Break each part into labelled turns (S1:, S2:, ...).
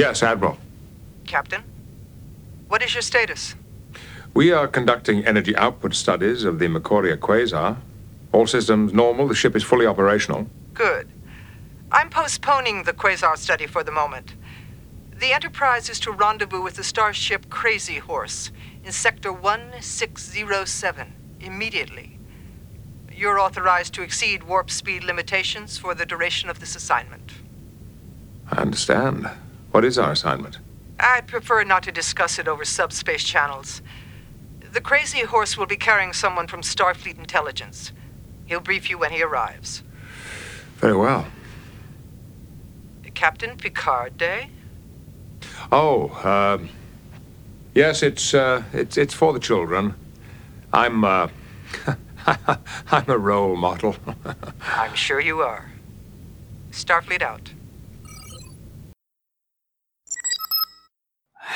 S1: Yes, Admiral.
S2: Captain, what is your status?
S1: We are conducting energy output studies of the Macoria quasar. All systems normal. The ship is fully operational.
S2: Good. I'm postponing the quasar study for the moment. The Enterprise is to rendezvous with the starship Crazy Horse in Sector 1607 immediately. You're authorized to exceed warp speed limitations for the duration of this assignment.
S1: I understand. What is our assignment?
S2: I prefer not to discuss it over subspace channels. The Crazy Horse will be carrying someone from Starfleet Intelligence. He'll brief you when he arrives.
S1: Very well.
S2: Captain Picard Day?
S1: Oh, uh, yes, it's, uh, it's, it's for the children. I'm, uh, I'm a role model.
S2: I'm sure you are. Starfleet out.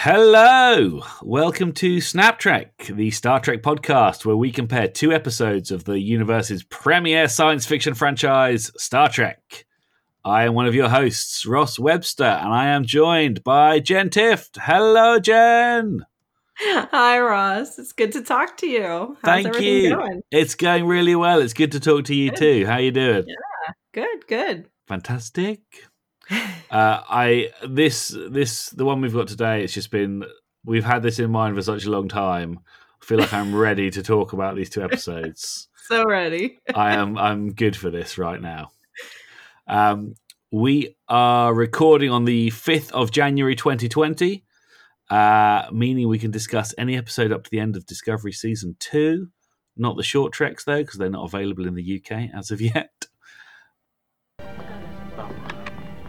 S3: Hello! Welcome to Snap Trek, the Star Trek podcast where we compare two episodes of the universe's premier science fiction franchise, Star Trek. I am one of your hosts, Ross Webster, and I am joined by Jen Tift. Hello, Jen!
S4: Hi, Ross. It's good to talk to you. How's
S3: Thank you.
S4: Going?
S3: It's going really well. It's good to talk to you
S4: Good.
S3: too. How you doing?
S4: Yeah, good, good.
S3: Fantastic. Uh, I this this the one we've got today. It's just been we've had this in mind for such a long time. I feel like I'm ready to talk about these two episodes.
S4: So ready.
S3: I am I'm good for this right now. Um, we are recording on the fifth of January, 2020, uh, meaning we can discuss any episode up to the end of Discovery season two. Not the short treks though, because they're not available in the UK as of yet.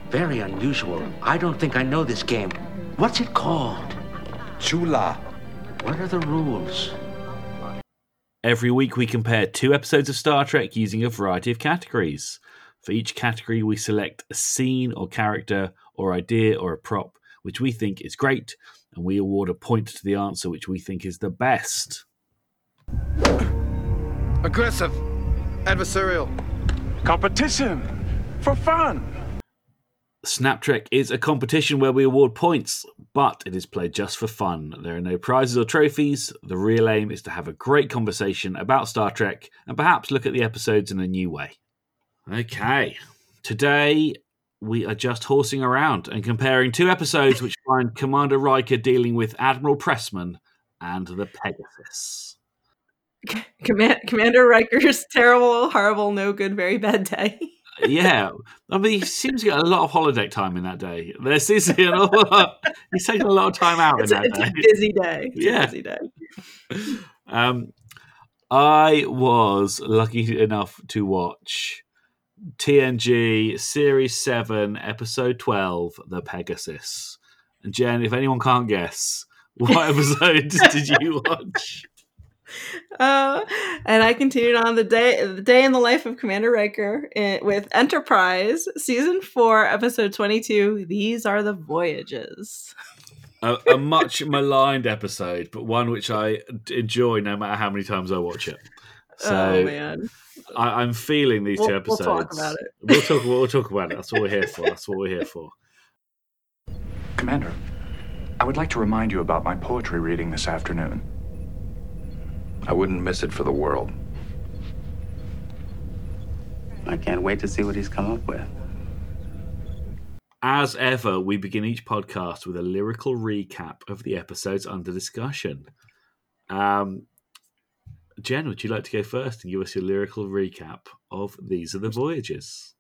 S5: Very unusual. I don't think I know this game. What's it called?
S6: Chula.
S5: What are the rules?
S3: Every week, we compare two episodes of Star Trek using a variety of categories. For each category, we select a scene or character or idea or a prop which we think is great, and we award a point to the answer which we think is the best.
S6: Aggressive. Adversarial.
S7: Competition for fun.
S3: Snap Trek is a competition where we award points, but it is played just for fun. There are no prizes or trophies. The real aim is to have a great conversation about Star Trek and perhaps look at the episodes in a new way. Okay, today we are just horsing around and comparing two episodes which find Commander Riker dealing with Admiral Pressman and the Pegasus.
S4: Command- Commander Riker's terrible, horrible, no good, very bad day.
S3: yeah, I mean, he seems to get a lot of holiday time in that day. There seems to be an lot. He's taking a lot of time out
S4: It's,
S3: in
S4: a,
S3: that
S4: it's
S3: day.
S4: a busy day. It's
S3: Yeah.
S4: a busy day.
S3: Um, I was lucky enough to watch TNG Series 7, Episode 12, The Pegasus. And Jen, if anyone can't guess, what episode did you watch?
S4: Uh, and I continued on the day, the day in the life of Commander Riker eh, with Enterprise, season four, episode twenty-two. These are the voyages.
S3: A, a much maligned episode, but one which I enjoy no matter how many times I watch it. So
S4: oh man,
S3: I, I'm feeling these
S4: We'll-
S3: two
S4: we'll
S3: episodes.
S4: talk about it.
S3: We'll talk. We'll talk about it. That's what we're here for. That's what we're here for.
S7: Commander, I would like to remind you about my poetry reading this afternoon.
S6: I wouldn't miss it for the world.
S8: I can't wait to see what he's come up with.
S3: As ever, we begin each podcast with a lyrical recap of the episodes under discussion. Um, Jen, would you like to go first and give us your lyrical recap of These Are the Voyages?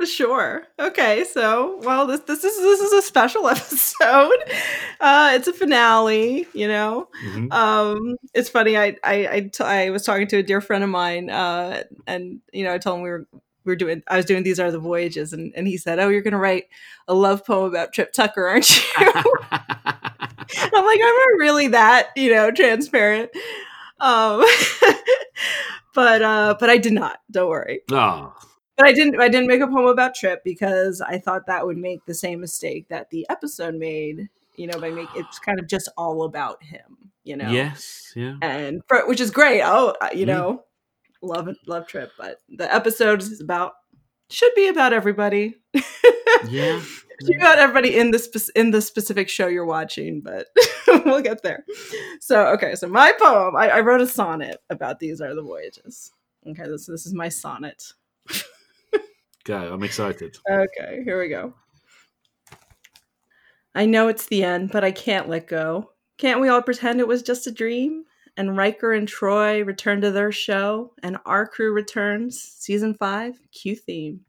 S4: Sure. Okay. So, well, this this is this is a special episode. Uh, it's a finale. You know.
S3: Mhm.
S4: Um, it's funny. I I I, t- I was talking to a dear friend of mine, uh, and you know, I told him we were we were doing. I was doing these are the voyages, and and he said, "Oh, you're going to write a love poem about Trip Tucker, aren't you?" I'm like, I'm not really that you know transparent. Um, but uh, but I did not. Don't worry.
S3: Ah,
S4: But I didn't I didn't make a poem about Trip because I thought that would make the same mistake that the episode made, you know, by make it's kind of just all about him, you know.
S3: yes, yeah.
S4: And for, which is great. Oh, uh, you
S3: Mm.
S4: know, love love Trip, but the episode is about should be about everybody.
S3: Yeah.
S4: you got everybody in the spec- in the specific show you're watching, but we'll get there. So, okay, so my poem, I, I wrote a sonnet about these are the voyages. Okay, this this is my sonnet.
S3: Go. I'm excited.
S4: Okay, here we go. I know it's the end, but I can't let go. Can't we all pretend it was just a dream? And Riker and Troi return to their show, and our crew returns. Season 5, Q theme.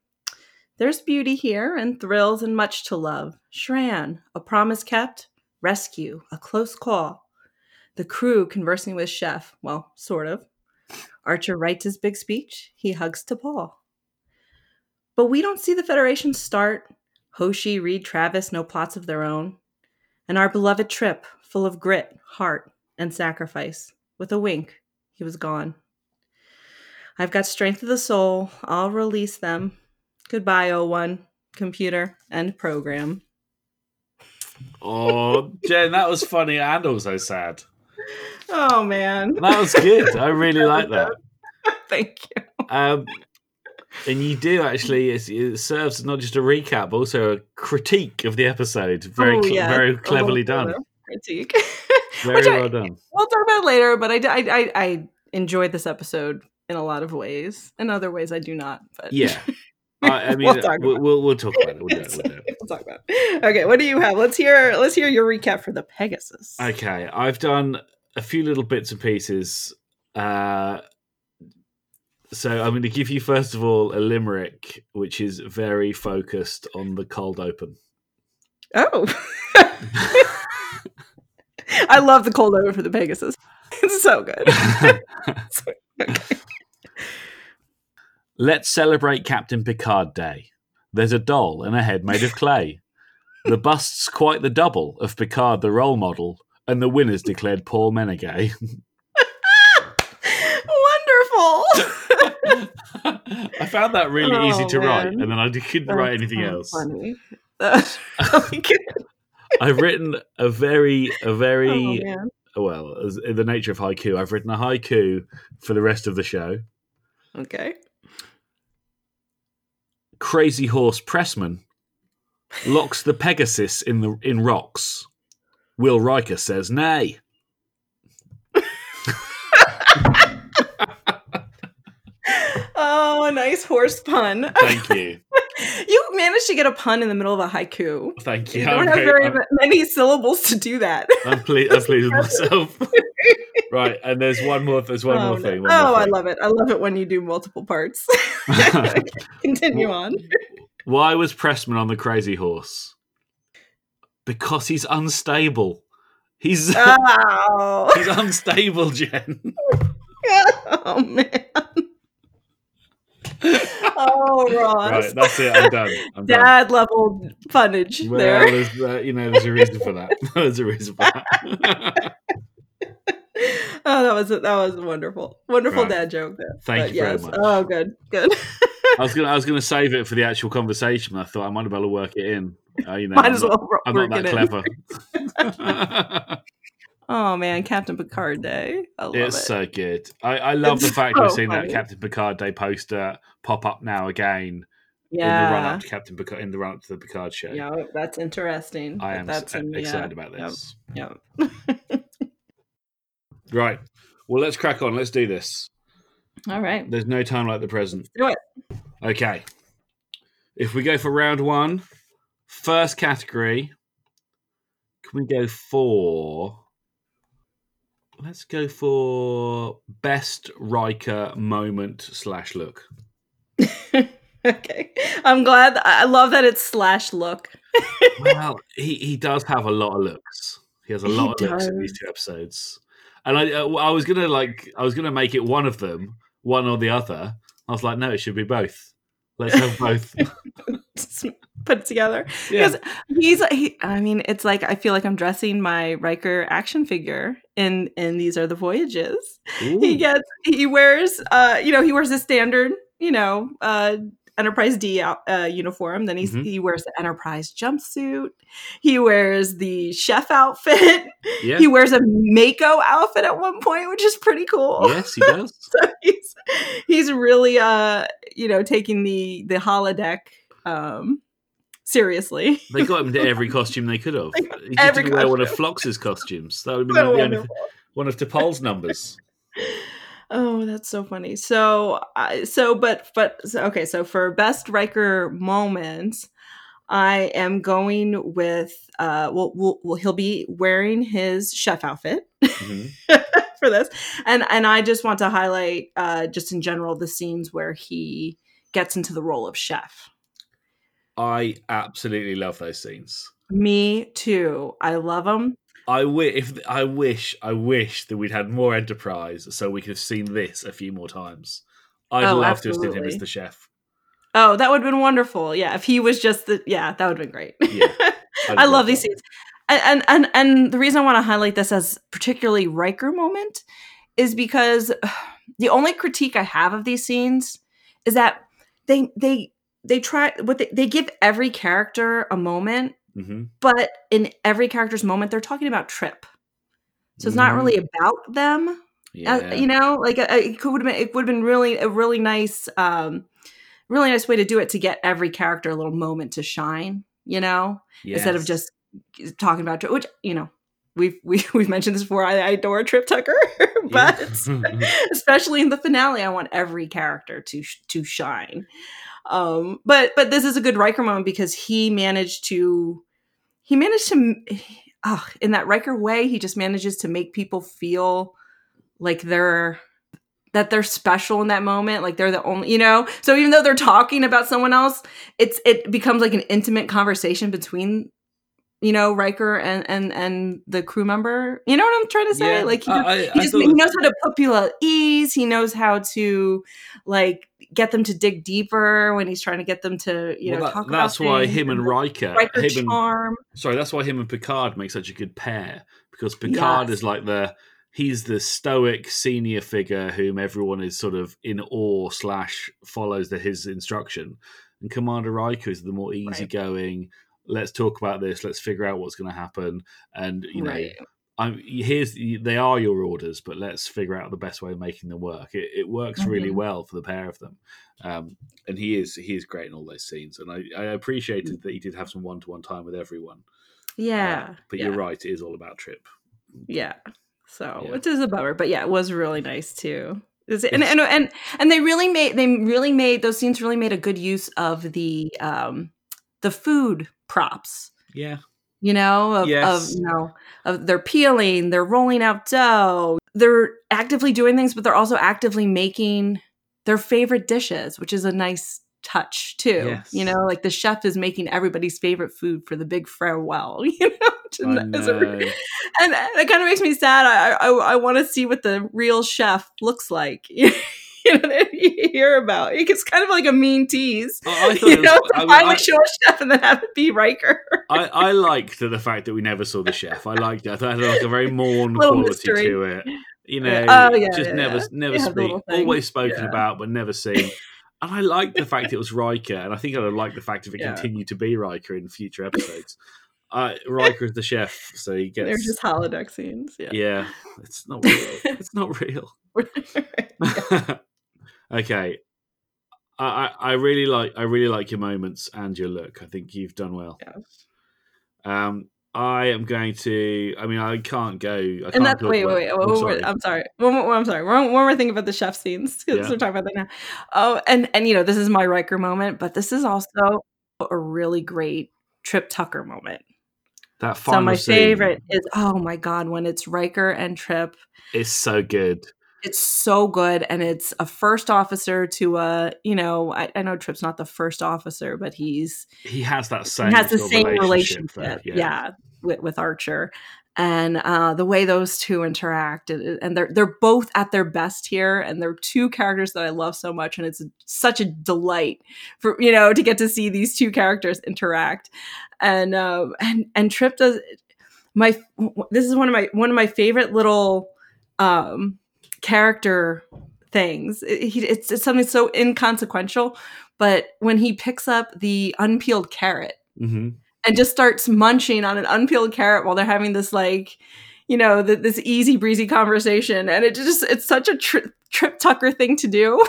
S4: There's beauty here, and thrills, and much to love. Shran, a promise kept, rescue, a close call. The crew conversing with Chef, well, sort of. Archer writes his big speech, he hugs T'Pol. But we don't see the Federation start. Hoshi, Reed, Travis, no plots of their own. And our beloved trip, full of grit, heart, and sacrifice. With a wink, he was gone. I've got strength of the soul. I'll release them. Goodbye, O1, computer, and program.
S3: Oh, Jen, that was funny and also sad.
S4: Oh, man.
S3: That was good. I really like that.
S4: Thank you.
S3: Um, and you do actually. It serves not just a recap, but also a critique of the episode. Very,
S4: Oh, yeah,
S3: very cleverly done.
S4: Critique.
S3: Very
S4: Which I-
S3: well done.
S4: We'll talk about it later, but I, I, I enjoyed this episode in a lot of ways. In other ways, I do not. But
S3: Yeah. I, I mean,
S4: We'll
S3: we'll,
S4: talk
S3: we'll,
S4: about
S3: we'll, talk about it. We'll do it. We'll it.
S4: we'll talk about it. Okay, what do you have? Let's hear. Let's hear your recap for the Pegasus.
S3: Okay, I've done a few little bits and pieces. Uh, so I'm going to give you first of all a limerick, which is very focused on the cold open.
S4: Oh. I love the cold open for the Pegasus. It's so good. So- okay.
S3: Let's celebrate Captain Picard Day. There's a doll and a head made of clay. The bust's quite the double of Picard, the role model, and the winner's declared Paul Menegay.
S4: Wonderful.
S3: I found that really
S4: Oh,
S3: easy to oh,
S4: write,
S3: and then I couldn't write anything
S4: so
S3: else.
S4: Funny. That's.
S3: I've written a very, a
S4: Oh,
S3: very
S4: man.
S3: well, as in the nature of haiku. I've written a haiku for the rest of the show.
S4: Okay.
S3: Crazy horse pressman locks the Pegasus in the in rocks. Will Riker says nay.
S4: A nice horse pun.
S3: Thank you,
S4: you managed to get a pun in the middle of a haiku.
S3: thank you.
S4: You don't
S3: I'm
S4: have
S3: very-
S4: many syllables to do that.
S3: I'm, ple- I'm pleased with myself. right, and there's one more. There's one
S4: oh,
S3: more
S4: um,
S3: thing. one
S4: oh
S3: more
S4: I love it. I love it when you do multiple parts. Continue on.
S3: Why was Pressman on the crazy horse? Because he's unstable. He's
S4: Oh,
S3: he's unstable, Jen.
S4: oh man. Oh, Ross.
S3: Right, that's it. I'm done. I'm done.
S4: Dad level punnage
S3: Well,
S4: there.
S3: there's, uh, you know, there's a reason for that. there's a reason for that.
S4: Oh, that was that was wonderful, wonderful
S3: Right.
S4: dad joke there.
S3: Thank
S4: But
S3: you very
S4: yes.
S3: much.
S4: Oh, good, good.
S3: I was gonna, I was gonna save it for the actual conversation. but I thought I might be able to work it in. Uh, you know,
S4: Might
S3: I'm
S4: as
S3: not,
S4: well
S3: I'm not that
S4: it in.
S3: clever.
S4: Oh man, Captain Picard Day. I love
S3: it's
S4: it.
S3: so good. I, I love
S4: It's
S3: the fact we're
S4: so
S3: seeing that. Captain Picard Day poster pop up now again Yeah. in the run up to Captain Picard in the run up to the Picard show.
S4: yeah, that's interesting.
S3: I am
S4: That's in
S3: excited about this.
S4: Yep.
S3: Right. Well, let's crack on. Let's do this.
S4: All right.
S3: There's no time like the present.
S4: Do it.
S3: Okay. If we go for round one, first category, can we go for. Let's go for best Riker moment slash look.
S4: okay. I'm glad. I love that it's slash look.
S3: Well, he, he does have a lot of looks. He has a
S4: He
S3: lot of looks in these two episodes. And I, uh, I was gonna like, I was gonna make it one of them, one or the other. I was like, no, it should be both. Let's have both.
S4: Just Put it together.
S3: yeah.
S4: Because he's he, I mean, it's like I feel like I'm dressing my Riker action figure in in these are the voyages. He gets he wears uh you know, he wears a standard, you know, uh Enterprise D uh, uniform. Then he's
S3: Mhm.
S4: he wears the Enterprise jumpsuit. He wears the chef outfit.
S3: Yeah.
S4: He wears a MACO outfit at one point, which is pretty cool.
S3: yes, he does.
S4: so he's he's really uh you know taking the the holodeck um Seriously.
S3: They got him into every costume they could have. He just
S4: every
S3: didn't wear one of. Phlox's costumes. That would have been like the only, one of T'Pol's numbers.
S4: Oh, that's so funny. So, I so, but, but, so, okay. So for best Riker moments, I am going with, uh, well, well, well he'll be wearing his chef outfit
S3: Mhm.
S4: for this, and and I just want to highlight, uh, just in general, the scenes where he gets into the role of chef.
S3: I absolutely love those scenes.
S4: Me too. I love him.
S3: I wish, if I wish, I wish that we'd had more Enterprise, so we could have seen this a few more times. I'd
S4: Oh,
S3: love to have seen him as the chef.
S4: Oh, that would have been wonderful. Yeah, if he was just the, yeah, that would have been great.
S3: Yeah, I'd love
S4: love these
S3: that.
S4: scenes. And, and and and the reason I want to highlight this as particularly Riker moment is because the only critique I have of these scenes is that they they they try what they, they give every character a moment,
S3: hmm
S4: but in every character's moment they're talking about Trip. So it's not
S3: Mhm.
S4: really about them.
S3: Yeah,
S4: Uh, you know, like uh, it could have been it would have been really a really nice um really nice way to do it to get every character a little moment to shine, you know? instead of just talking about which you know we've we, we've mentioned this before. I, I adore Trip Tucker, but especially in the finale, I want every character to to shine. Um, but but this is a good Riker moment because he managed to he managed to oh, in that Riker way he just manages to make people feel like they're that they're special in that moment like they're the only you know? So even though they're talking about someone else it's it becomes like an intimate conversation between you know Riker and and and the crew member. You know what I'm trying to say?
S3: Yeah,
S4: like he,
S3: I-
S4: just,
S3: I-
S4: he,
S3: I
S4: just
S3: thought-
S4: he knows how to put people at ease. He knows how to like get them to dig deeper when he's trying to get them to you
S3: Well,
S4: know
S3: that-
S4: talk
S3: that's why him and Riker,
S4: Riker
S3: him and
S4: charm.
S3: Sorry, that's why him and Picard make such a good pair because Picard
S4: Yes.
S3: is like the he's the stoic senior figure whom everyone is sort of in awe slash follows the, his instruction, and Commander Riker is the more easygoing. Let's talk about this. Let's figure out what's going to happen, and you know. I'm, here's they are your orders, but let's figure out the best way of making them work. It, it works really
S4: Mhm.
S3: well for the pair of them, um, and he is he is great in all those scenes. And I, I appreciated that he did have some one to one time with everyone.
S4: yeah
S3: Uh, but
S4: yeah.
S3: you're right; it is all about Trip.
S4: Yeah. So
S3: Yeah.
S4: which is a bummer, but yeah, it was really nice too. Is it- And, and and and they really made they really made those scenes really made a good use of the um the food props.
S3: Yeah,
S4: You know, of,
S3: Yes.
S4: of you know, of they're peeling, they're rolling out dough, they're actively doing things, but they're also actively making their favorite dishes, which is a nice touch too.
S3: Yes.
S4: You know, like the chef is making everybody's favorite food for the big farewell. You know, which is
S3: I
S4: ni- is a re- and it kind of makes me sad. I I, I want to see what the real chef looks like. you know, that you hear about. It's kind of like a mean tease.
S3: I, I
S4: You know,
S3: was, I, I,
S4: show a chef and then have it be Riker.
S3: I, I liked the fact that we never saw the chef. I liked it. I thought it had like a very
S4: Little
S3: quality
S4: mystery.
S3: to it. You know.
S4: Oh, yeah,
S3: just
S4: yeah,
S3: never
S4: yeah.
S3: never speak, always spoken about but never seen. And I liked the fact it was Riker, and I think I'd like the fact if it continued to be Riker in future episodes. Uh, Riker is the chef, so he gets.
S4: They're just holodeck scenes. Yeah.
S3: yeah, it's not real. it's not real. Okay. I, I, I really like I really like your moments and your look. I think you've done well.
S4: Yes.
S3: Um, I am going to. I mean, I can't go. I can't
S4: and that's
S3: talk
S4: wait, wait, wait.
S3: Oh, sorry.
S4: I'm sorry. One more, I'm sorry. One, one more thing about the chef scenes because
S3: Yeah.
S4: we're talking about that now. Oh, and and you know this is my Riker moment, but this is also a really great Trip Tucker moment.
S3: that
S4: So my
S3: scene
S4: favorite is oh my god when it's Riker and Trip.
S3: It's so good.
S4: It's so good, and it's a first officer to a you know I, I know Trip's not the first officer, but he's
S3: He has that same.
S4: he has the same relationship,
S3: there,
S4: yeah, with, with Archer, and uh, the way those two interact, and, and they're they're both at their best here, and they're two characters that I love so much, and it's such a delight for you know to get to see these two characters interact, and um, and and Trip does my this is one of my one of my favorite little um character things. It- he- it's, it's something so inconsequential, but when he picks up the unpeeled carrot
S3: hmm
S4: and just starts munching on an unpeeled carrot while they're having this like you know th- this easy breezy conversation and it just it's such a tri- trip tucker thing to do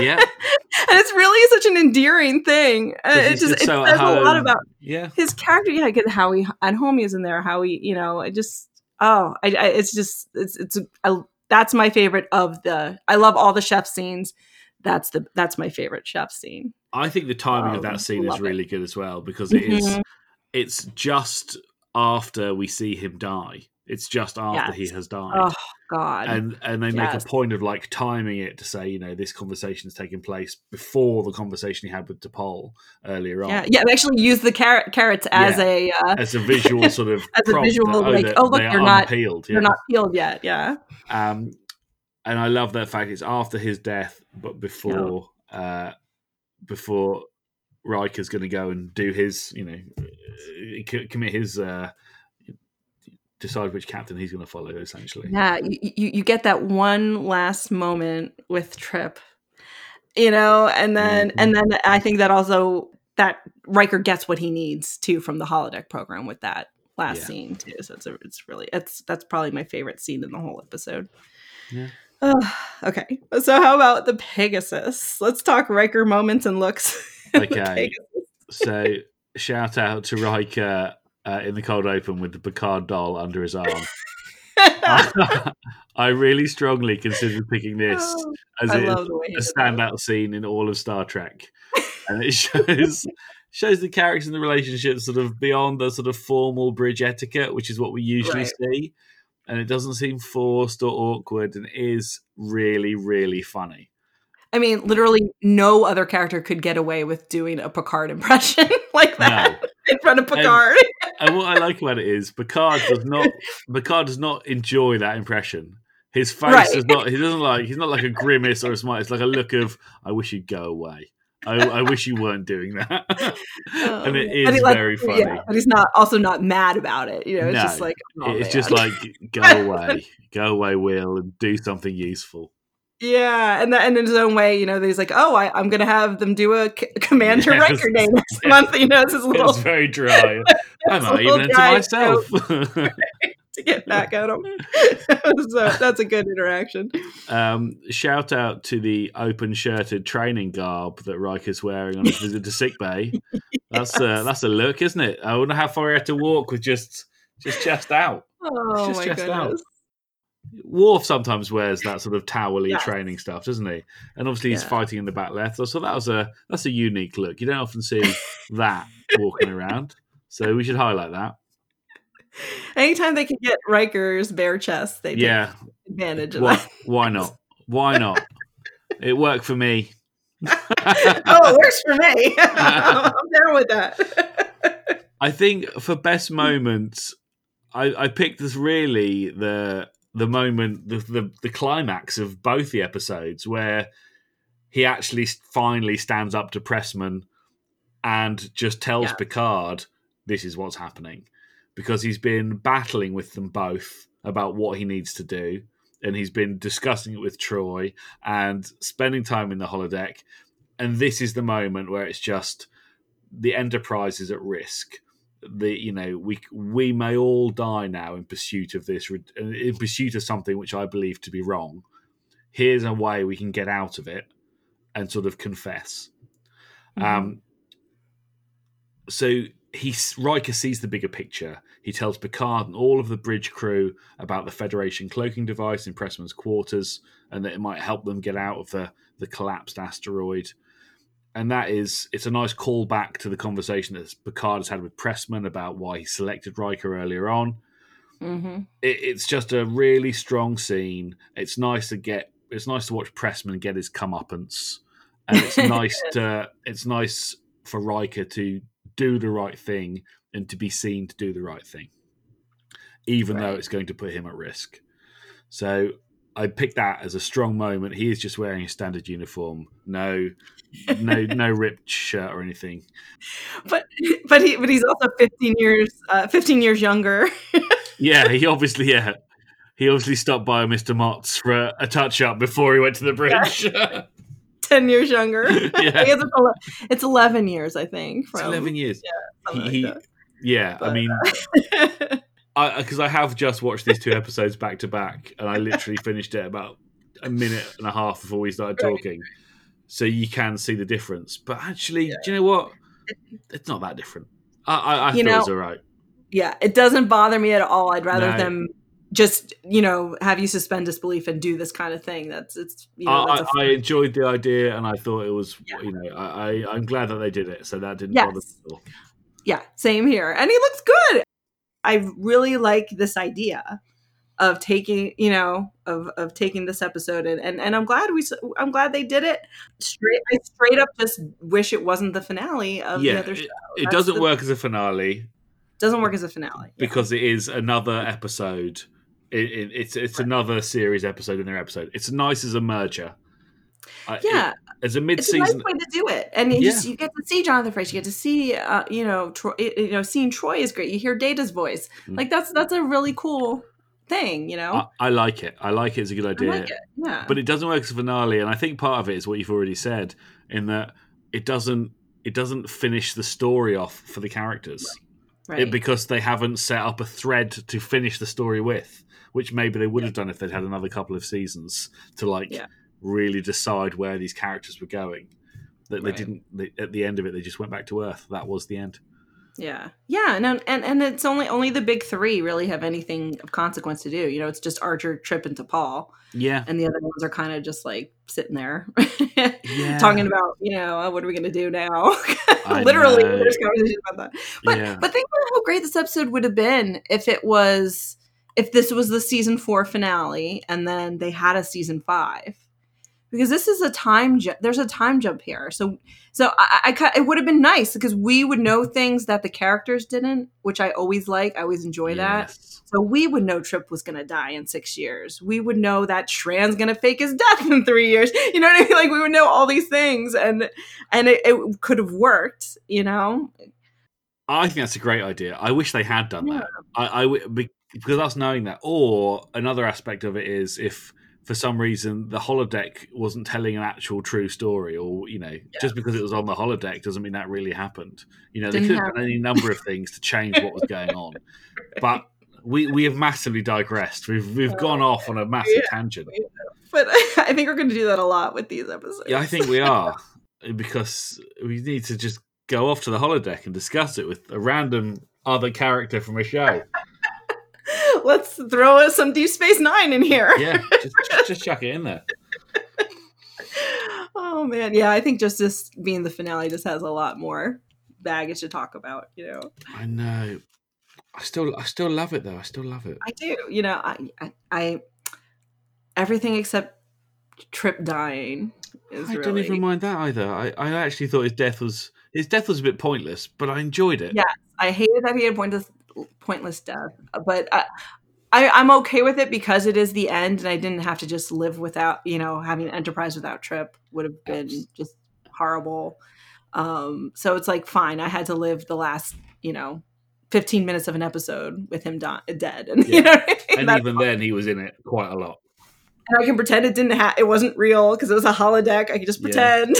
S3: Yeah,
S4: and it's really such an endearing thing. Uh, It just,
S3: just
S4: it says a lot about
S3: yeah.
S4: his character. Yeah, get how he at home is in there. How he, you know, I just oh, I, I it's just it's it's a, a- that's my favorite of the. I love all the chef scenes. That's the that's my favorite chef scene.
S3: I think the timing of
S4: Um,
S3: that scene is
S4: love it.
S3: really good as well because it is
S4: Mhm.
S3: it's just after we see him die. It's just after he has died.
S4: Oh God,
S3: and and they make
S4: Yes.
S3: a point of like timing it to say, you know, this conversation is taking place before the conversation he had with T'Pol earlier on.
S4: yeah, yeah. They actually use the carrot carrots as
S3: Yeah.
S4: a uh,
S3: As a visual sort of
S4: As a visual,
S3: that,
S4: like,
S3: they're-
S4: oh, look, they're not-
S3: unpeeled.
S4: they're not peeled yet. Yeah,
S3: Um, and I love that fact it's after his death, but before uh, before Riker's going to go and do his, you know, uh, commit his, uh, decide which captain he's going to follow, essentially.
S4: yeah. You, you you get that one last moment with Trip, you know, and then
S3: Mhm.
S4: and then I think that also that Riker gets what he needs too from the holodeck program with that last
S3: Yeah.
S4: scene too. So it's a, it's really it's that's probably my favorite scene in the whole episode.
S3: Yeah.
S4: Okay, so how about the Pegasus? Let's talk Riker moments and looks.
S3: Okay. So shout out to Riker uh, in the cold open with the Picard doll under his arm. I really strongly considered picking this
S4: Oh,
S3: as
S4: I
S3: it is
S4: love the way he
S3: a standout scene in all of Star Trek, and it shows shows the characters and the relationships sort of beyond the sort of formal bridge etiquette, which is what we usually
S4: Right.
S3: see, and it doesn't seem forced or awkward, and is really really funny.
S4: I mean, literally, no other character could get away with doing a Picard impression like that in front of Picard.
S3: And what I like about it is Picard does not Picard does not enjoy that impression. His face
S4: Right.
S3: is not. He doesn't like. He's not like a grimace or a smile. It's like a look of "I wish you'd go away." I, I wish you weren't doing that. Um, and it is
S4: like,
S3: very funny.
S4: yeah, but he's not also not mad about it. You know, it's
S3: No,
S4: just like oh,
S3: it's
S4: man.
S3: just like go away, go away, Will, and do something useful.
S4: Yeah, and that, and in his own way, you know, he's like, oh, I, I'm gonna have them do a c- Commander
S3: Yes.
S4: Riker Day next month. You know, it's his little
S3: It's very dry. I
S4: it's a
S3: might
S4: little
S3: even
S4: dry
S3: myself.
S4: to get back at him. so that's a good interaction.
S3: Um, shout out to the open shirted training garb that Riker's wearing on his visit to sickbay. That's a
S4: Yes.
S3: that's a look, isn't it? I wonder how far he had to walk with just just chest out.
S4: Oh
S3: just
S4: my
S3: chest out. Worf sometimes wears that sort of towely
S4: Yes.
S3: training stuff, doesn't he? And obviously he's
S4: Yeah.
S3: fighting in the back left. So that was a that's a unique look. You don't often see that walking around. So we should highlight that.
S4: Anytime they can get Riker's bare chest, they take
S3: Yeah.
S4: advantage of
S3: Why,
S4: that.
S3: why not? Why not? It worked for me.
S4: oh, it works for me. I'm down with that.
S3: I think for best moments, I, I picked this really the the moment the, the the climax of both the episodes where he actually finally stands up to Pressman and just tells
S4: Yeah.
S3: Picard this is what's happening because he's been battling with them both about what he needs to do and he's been discussing it with Troi and spending time in the holodeck and this is the moment where it's just the enterprise is at risk the you know we we may all die now in pursuit of this in pursuit of something which i believe to be wrong here's a way we can get out of it and sort of confess um so he Riker sees the bigger picture. He tells Picard and all of the bridge crew about the Federation cloaking device in Pressman's quarters, and that it might help them get out of the the collapsed asteroid. And that is, it's a nice callback to the conversation that Picard has had with Pressman about why he selected Riker earlier on.
S4: hmm
S3: It, it's just a really strong scene. It's nice to get, it's nice to watch Pressman get his comeuppance, and it's nice to, it's nice for Riker to do the right thing and to be seen to do the right thing, even though it's going to put him at risk. So I picked that as a strong moment. He is just wearing a standard uniform, no, no, no ripped shirt or anything.
S4: But but he but he's also 15 years uh, 15 years younger.
S3: Yeah, he obviously, yeah, he obviously stopped by Mr. Mot's for a, a touch up before he went to the bridge.
S4: 10 years younger.
S3: Yeah.
S4: It's, 11 years, I think.
S3: It's
S4: From,
S3: eleven years.
S4: something
S3: He,
S4: like
S3: he- yeah, I mean,
S4: that.
S3: Because I, have just watched these two episodes back to back, and I literally finished it about a minute and a half before we started
S4: Right.
S3: talking. so you can see the difference. But actually, do you know what? It's not that different. I, I, I
S4: You
S3: thought it was all right.
S4: Yeah, it doesn't bother me at all. I'd rather
S3: No.
S4: them just you know have you suspend disbelief and do this kind of thing. That's it's you know
S3: I, I, enjoyed the idea, and I thought it was,
S4: Yeah.
S3: you know, I, I, I'm glad that they did it. So that didn't
S4: Yes.
S3: bother me at all.
S4: yeah, same here. And he looks good. I really like this idea of taking, you know, of of taking this episode and and, and I'm glad we I'm glad they did it. Straight I straight up just wish it wasn't the finale of
S3: yeah,
S4: the other
S3: it,
S4: show.
S3: it
S4: That's
S3: doesn't
S4: the-
S3: work as a finale
S4: Doesn't work as a finale.
S3: because it is another episode. It, it, it's it's another series episode in their episode. It's nice as a merger. I- it-
S4: Yeah,
S3: as a mid-season
S4: it's a nice way to do it, and you,
S3: Yeah.
S4: just, you get to see Jonathan Frakes. You get to see, uh, you know, Troi, you know, seeing Troi is great. You hear Data's voice,
S3: Mm.
S4: like that's that's a really cool thing, you know.
S3: I, I like it. I like it. It's a good
S4: I
S3: idea.
S4: like it. Yeah,
S3: but it doesn't work as a finale and i think part of it is what you've already said in that it doesn't it doesn't finish the story off for the characters
S4: right.
S3: it, because they haven't set up a thread to finish the story with which maybe they would have done if they'd had another couple of seasons to like
S4: Yeah.
S3: Really decide where these characters were going that
S4: Right.
S3: they didn't they, at the end of it they just went back to earth that was the end
S4: Yeah, yeah, and and and it's only only the big three really have anything of consequence to do. You know, it's just Archer, Trip, and T'Pol,
S3: yeah
S4: and the other ones are kind of just like sitting there,
S3: Yeah.
S4: talking about you know "Oh, what are we going to do now? Literally,
S3: know.
S4: there's conversations about that. But
S3: yeah
S4: but think about how great this episode would have been if it was if this was the season four finale and then they had a season five because this is a time jump. There's a time jump here, so so I, I it would have been nice because we would know things that the characters didn't, which I always like. I always enjoy that. So we would know Trip was going to die in six years. We would know that Shran's going to fake his death in three years. You know what I mean? Like we would know all these things, and and it, it could have worked. You know?
S3: I think that's a great idea. I wish they had done that. i be- because us knowing that, or another aspect of it is if for some reason the holodeck wasn't telling an actual true story, or you know, just because it was on the holodeck doesn't mean that really happened. You know,
S4: Didn't
S3: could have done any number of things to change what was going on, but we we have massively digressed. We've we've oh, gone off on a massive
S4: Yeah.
S3: tangent.
S4: But I think we're going to do that a lot with these episodes.
S3: Yeah, I think we are because we need to just go off to the holodeck and discuss it with a random other character from a show.
S4: Let's throw some Deep Space Nine in here.
S3: Yeah, just, just, chuck it in there.
S4: Oh man, yeah. I think just this being the finale just has a lot more baggage to talk about. You know,
S3: I know. I still, I still love it though. I still love it.
S4: I do. You know, I, I, I everything except Trip dying is
S3: I
S4: really.
S3: don't even mind that either. I, I actually thought his death was his death was a bit pointless, but I enjoyed it.
S4: Yeah. I hated that he had pointless, pointless death, but I, I, I'm okay with it because it is the end, and I didn't have to just live without, you know, having Enterprise without Trip would have been
S3: Abs-
S4: just horrible. Um, so it's like fine, I had to live the last, you know, 15 minutes of an episode with him di- dead, and
S3: Yeah.
S4: you know, I mean?
S3: And even then, he was in it quite a lot.
S4: and I can pretend it didn't ha- it wasn't real because it was a holodeck. I can just
S3: Yeah.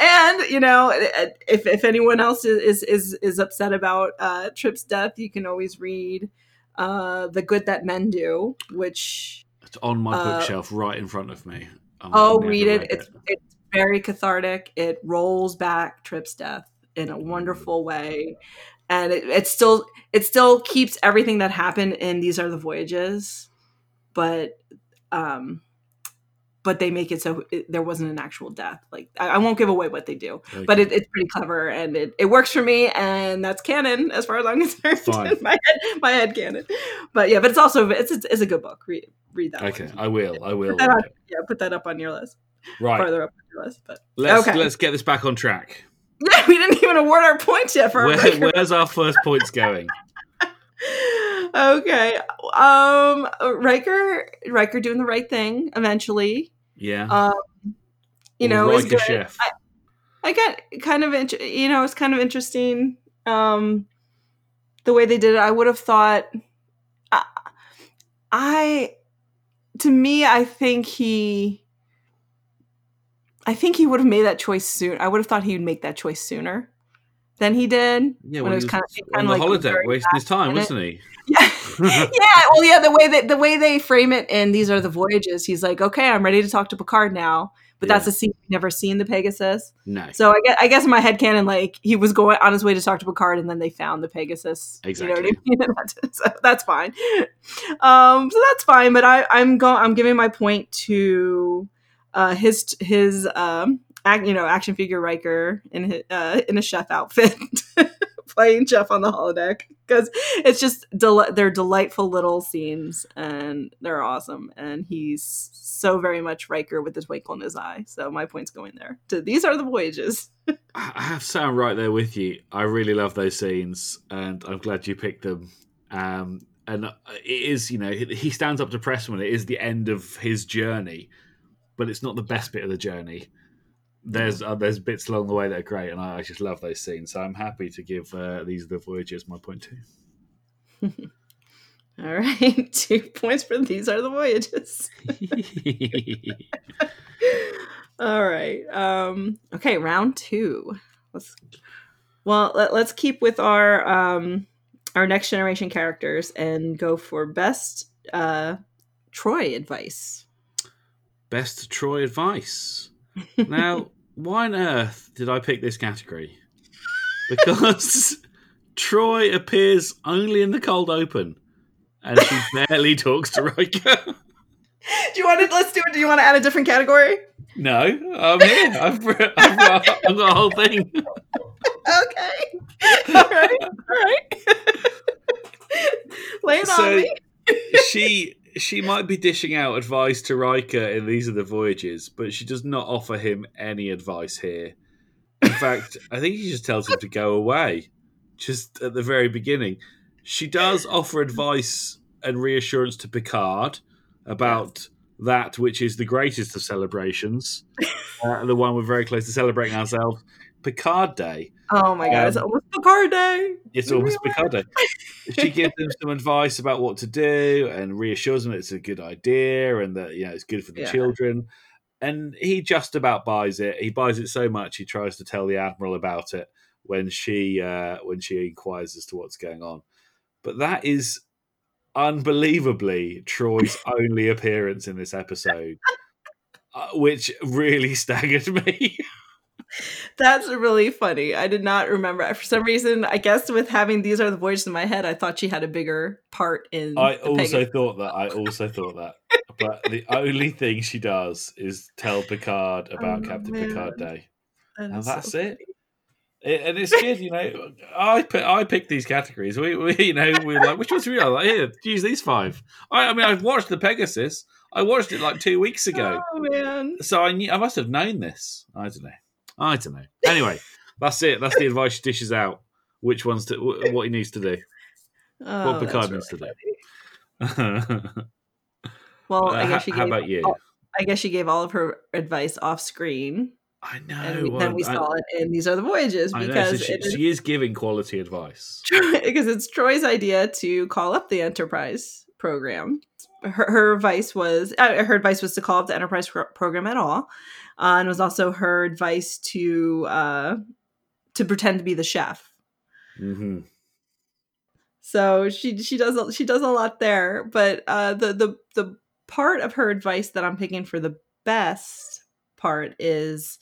S4: and you know, if if anyone else is is is, upset about uh, Trip's death, you can always read uh, "The Good That Men Do," which
S3: It's on my
S4: Uh,
S3: bookshelf right in front of me. I've
S4: oh, read it.
S3: read
S4: It's it's very cathartic. It rolls back Trip's death in a wonderful way, and it, it still it still keeps everything that happened in these are the voyages, but um, but they make it so it, there wasn't an actual death. Like I, I won't give away what they do, but it, it's pretty clever and it, it works for me, and that's canon as far as I'm concerned. My head, my head canon. But yeah, but it's also it's it's, it's a good book. Read read that.
S3: Okay,
S4: one.
S3: I will. I will.
S4: Put on, yeah, put that up on your list
S3: Right.
S4: farther up on your list. But
S3: Let's
S4: okay.
S3: let's get this back on track.
S4: yeah, we didn't even award our points yet for
S3: Where,
S4: record.
S3: where's our first points going?
S4: Okay, um, Riker, Riker doing the right thing eventually.
S3: Yeah.
S4: Um, you know,
S3: Riker
S4: is. I, I got kind of, int- you know, it's kind of interesting. Um, the way they did it, I would have thought. I, I, to me, I think he. I think he would have made that choice soon. I would have thought he would make that choice sooner than he did.
S3: yeah,
S4: when
S3: well,
S4: it was
S3: he
S4: kind
S3: was
S4: of-
S3: on
S4: kind
S3: the
S4: like
S3: holodeck wasting his time, wasn't he?
S4: Yeah, yeah. Well, yeah. The way that the way they frame it in these are the voyages. He's like, okay, I'm ready to talk to Picard now, but that's a scene we've never seen the Pegasus.
S3: No.
S4: So I guess, I guess in my head canon, like he was going on his way to talk to Picard, and then they found the Pegasus. You know what I mean? so that's fine. Um, so that's fine. But I, I'm going. I'm giving my point to uh, his his um, you know, action figure Riker in uh, in a chef outfit, playing chef on the holodeck because it's just del- they're delightful little scenes and they're awesome. And he's so very much Riker with the twinkle in his eye. So my point's going there. To these are the voyages.
S3: I have to right there with you. I really love those scenes, and I'm glad you picked them. Um, and it is, you know, he stands up to Pressman. It is the end of his journey, but it's not the best bit of the journey. There's uh, there's bits along the way that are great, and I, I just love those scenes. So I'm happy to give uh, these are the voyages my point too.
S4: All right, two points for these are the voyages. All right. Um, okay, round two. Let's well let, let's keep with our um our next generation characters and go for best uh Troi advice.
S3: Best Troi advice. Now, why on earth did I pick this category? Because Troi appears only in the cold open, and she barely talks to Riker.
S4: Do you want to let's do it? Do you want to add a different category?
S3: No, I'm here. I've, I've, got, I've got a whole thing.
S4: Okay. All right. All right. Lay it on
S3: So
S4: me.
S3: she she might be dishing out advice to Riker in These Are the Voyages, but she does not offer him any advice here. In fact, I think she just tells him to go away, just at the very beginning. She does offer advice and reassurance to Picard about that which is the greatest of celebrations, uh, the one we're very close to celebrating ourselves, Picard Day.
S4: Oh my god, it's
S3: Um,
S4: almost Picard Day.
S3: It's almost Picard Day. She gives him some advice about what to do and reassures him that it's a good idea and that you know it's good for the
S4: Yeah.
S3: children. And he just about buys it. He buys it so much he tries to tell the admiral about it when she uh, when she inquires as to what's going on. But that is unbelievably Troi's only appearance in this episode, uh, which really staggered me.
S4: That's really funny. I did not remember. For some reason, I guess with having these are the voyages in my head, I thought she had a bigger part in.
S3: I also
S4: Pegasus.
S3: thought that. I also thought that. But the only thing she does is tell Picard oh, about
S4: Oh,
S3: Captain
S4: man.
S3: Picard Day,
S4: That
S3: and that's
S4: so
S3: it. It- And it's good, you know. I put, I picked these categories. We, we you know, we were like, which ones we like? Here, use these five. I, I mean, I've watched the Pegasus. I watched it like two weeks ago,
S4: Oh man.
S3: so I knew I must have known this. I don't know. I don't know. Anyway, that's it. That's the advice she dishes out. Which ones to what he needs to do.
S4: Oh,
S3: what Picard needs
S4: really
S3: to do.
S4: Well, I
S3: Uh,
S4: guess she
S3: how
S4: gave.
S3: about you?
S4: I guess she gave all of her advice off screen,
S3: I know.
S4: and we,
S3: well,
S4: then we
S3: I-
S4: saw it in these are the voyages
S3: know, so
S4: because
S3: she,
S4: is
S3: she is giving quality advice.
S4: because it's Troi's idea to call up the Enterprise program. Her, her advice was uh, her advice was to call up the Enterprise pro- program at all, uh, and was also her advice to uh, to pretend to be the chef.
S3: hmm
S4: So she she does a- she does a lot there, but uh, the the the part of her advice that I'm picking for the best part is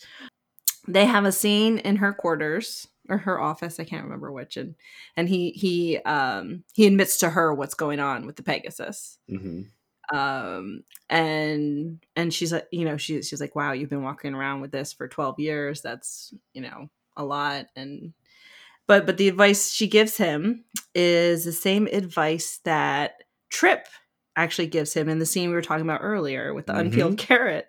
S4: they have a scene in her quarters or her office I can't remember which and and he he um he admits to her what's going on with the Pegasus.
S3: Hmm
S4: um and and she's like you know she's she's like wow you've been walking around with this for 12 years. That's you know a lot. And but but the advice she gives him is the same advice that trip actually gives him in the scene we were talking about earlier with the unpeeled carrot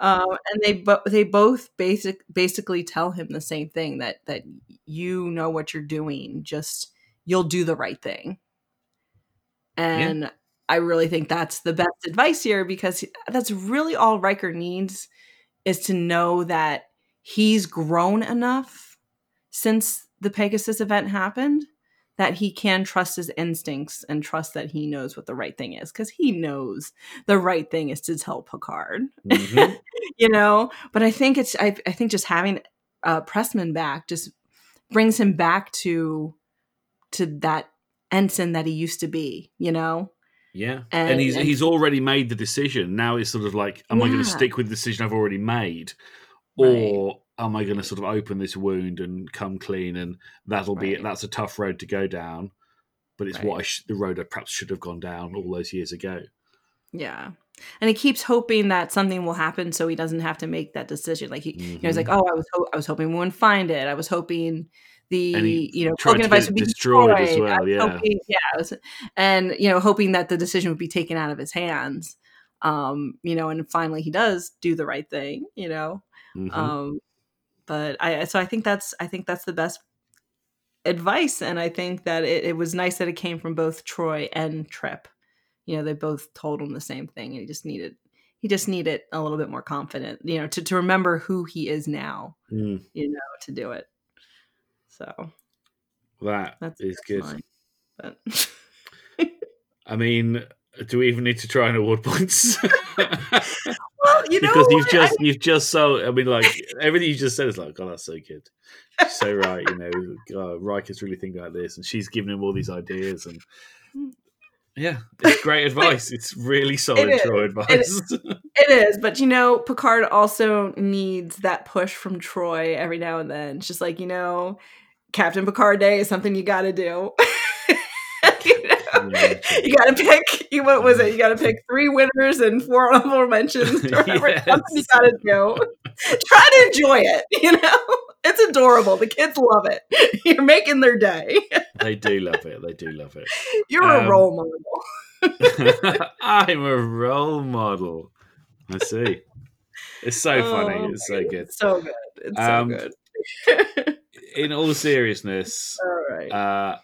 S4: um and they but they both basic basically tell him the same thing that that you know what you're doing just you'll do the right thing. And I really think that's the best advice here because that's really all Riker needs is to know that he's grown enough since the Pegasus event happened that he can trust his instincts and trust that he knows what the right thing is because he knows the right thing is to tell Picard,
S3: hmm
S4: you know. But I think it's I, I think just having uh, Pressman back just brings him back to to that ensign that he used to be, you know
S3: Yeah, and,
S4: And-
S3: he's
S4: and-
S3: he's already made the decision. Now it's sort of like, am I going to stick with the decision I've already made,
S4: Right.
S3: Am I going to sort of open this wound and come clean? And that'll be
S4: Right.
S3: that's a tough road to go down, but it's what I sh- the road I perhaps should have gone down all those years ago.
S4: Yeah. And he keeps hoping that something will happen so he doesn't have to make that decision. Like he, you know, he's like, "Oh, I was ho- I was hoping we wouldn't find it. I was hoping the
S3: he
S4: you know token
S3: get
S4: would be
S3: destroyed
S4: destroyed. I
S3: well, yeah.
S4: hoping- yeah, was- and you know, hoping that the decision would be taken out of his hands. Um, you know, and finally he does do the right thing. You know,
S3: Mhm.
S4: um, but I so I think that's I think that's the best advice, and I think that it, it was nice that it came from both Troi and Trip. You know, they both told him the same thing, and he just needed he just needed a little bit more confident, you know, to to remember who he is now,
S3: Mm,
S4: you know, to do it. So
S3: that
S4: that's
S3: is
S4: that's
S3: good.
S4: mine. But
S3: I mean, do we even need to try and award points?
S4: well, you know,
S3: because you've
S4: what?
S3: just you've just so I mean like everything you just said is like God that's so good She's so right you know God, Riker's really thinking about this and she's giving him all these ideas and mm. yeah it's great advice it's really solid
S4: is.
S3: Troi advice
S4: It is, but you know, Picard also needs that push from Troi every now and then. It's just like, you know, Captain Picard Day is something you got to do. you, know?
S3: Yeah, true.
S4: You got to pick. You what was it? You got to pick three winners and four honorable mentions. Or whatever.
S3: Yes.
S4: You got to do. Try to enjoy it. You know, it's adorable. The kids love it. You're making their day.
S3: they do love it they do love it
S4: You're
S3: Um,
S4: a role model.
S3: I'm a role model I see it's so funny
S4: Oh,
S3: it's so good
S4: It's so good. It's
S3: Um,
S4: so good.
S3: in all seriousness
S4: All right.
S3: Uh,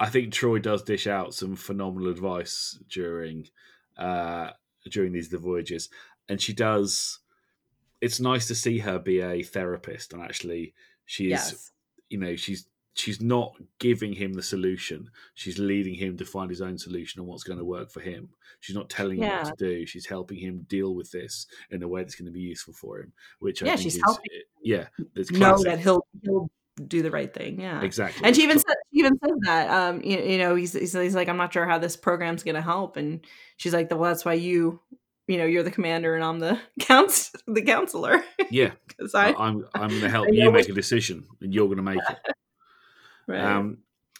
S3: I think Troi does dish out some phenomenal advice during uh, during these the voyages, and she does. It's nice to see her be a therapist, and actually, she is.
S4: yes.
S3: You know, she's she's not giving him the solution. She's leading him to find his own solution and what's going to work for him. She's not telling him what to do. She's helping him deal with this in a way that's going to be useful for him. Which I
S4: Yeah,
S3: think
S4: she's
S3: is,
S4: helping
S3: yeah, it's
S4: know that he'll he'll do the right thing. Yeah.
S3: exactly.
S4: And she even said she even says that um you, you know he's, he's he's like I'm not sure how this program's gonna help and she's like well that's why you you know you're the commander and I'm the counts the counselor
S3: yeah,
S4: because I
S3: I'm I'm going to help you make a decision, and you're going to make it.
S4: right.
S3: Um,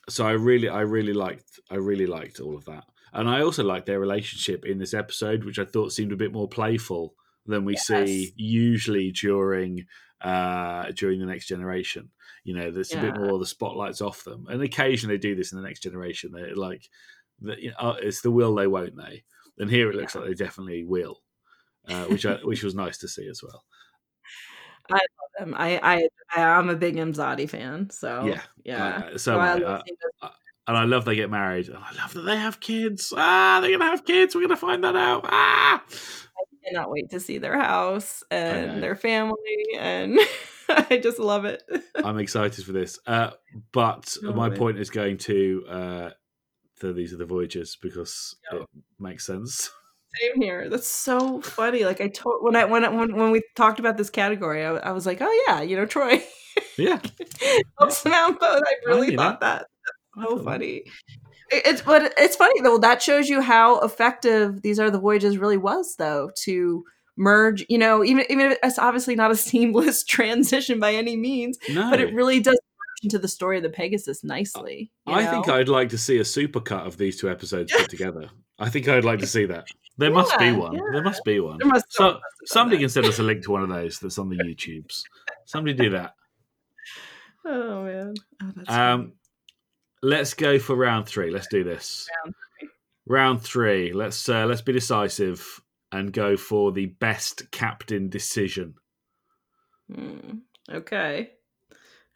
S3: so I really, I really liked, I really liked all of that, and I also liked their relationship in this episode, which I thought seemed a bit more playful than we see usually during uh during the next generation. You know, there's a bit
S4: Yeah.
S3: more the spotlights off them, and occasionally they do this in the next generation. They're like, the, you know, oh, it's the will they, won't they? And here it looks like they definitely will, uh, which I, which was nice to see as well.
S4: um, I I I'm a big Imzadi fan so
S3: Yeah.
S4: yeah
S3: Uh, so am
S4: I
S3: I.
S4: love
S3: Uh,
S4: those-
S3: and I love they get married. And I love that they have kids. Ah, they're gonna have kids. We're gonna find that out. Ah,
S4: I cannot wait to see their house and their family and I just love it
S3: I'm excited for this. Uh, but
S4: Oh,
S3: my
S4: man.
S3: point is going to uh, the these are the voyages because it makes sense.
S4: Same here. That's so funny. Like I told when I when I- when when we talked about this category, I, I was like, oh yeah, you know, Troi
S3: Yeah,
S4: helps out both. I really
S3: know.
S4: thought that.
S3: I
S4: That's so
S3: thought that.
S4: funny. It's but it's funny though. That shows you how effective these are the voyages really was though to merge. You know, even even if it's obviously not a seamless transition by any means,
S3: no,
S4: but it really does into the story of the Pegasus nicely. you
S3: I think? I'd like to see a supercut of these two episodes put together. I think I'd like to see that. There must be one.
S4: yeah.
S3: There must be one.
S4: There must-
S3: so
S4: someone must have done
S3: somebody
S4: that.
S3: can send us a link to one of those that's on the YouTubes. Somebody do that.
S4: Oh man. Oh, that's
S3: Um, let's go for round three. Let's do this.
S4: Round
S3: Round three. Let's uh, let's be decisive and go for the best captain decision.
S4: Hmm. Okay.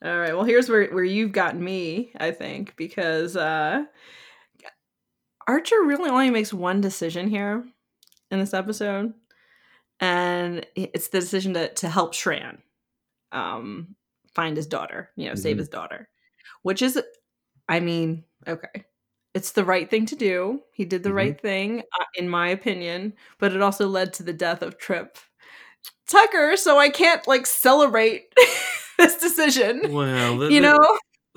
S4: All right. Well, here's where where you've gotten me, I think, because uh Archer really only makes one decision here in this episode, and it's the decision to to help Shran um find his daughter, you know, save
S3: Mhm.
S4: his daughter, which is, I mean, okay. It's the right thing to do. He did the
S3: Mhm.
S4: right thing, uh, in my opinion, but it also led to the death of Trip Tucker, so I can't like celebrate this decision.
S3: Well, the,
S4: you know,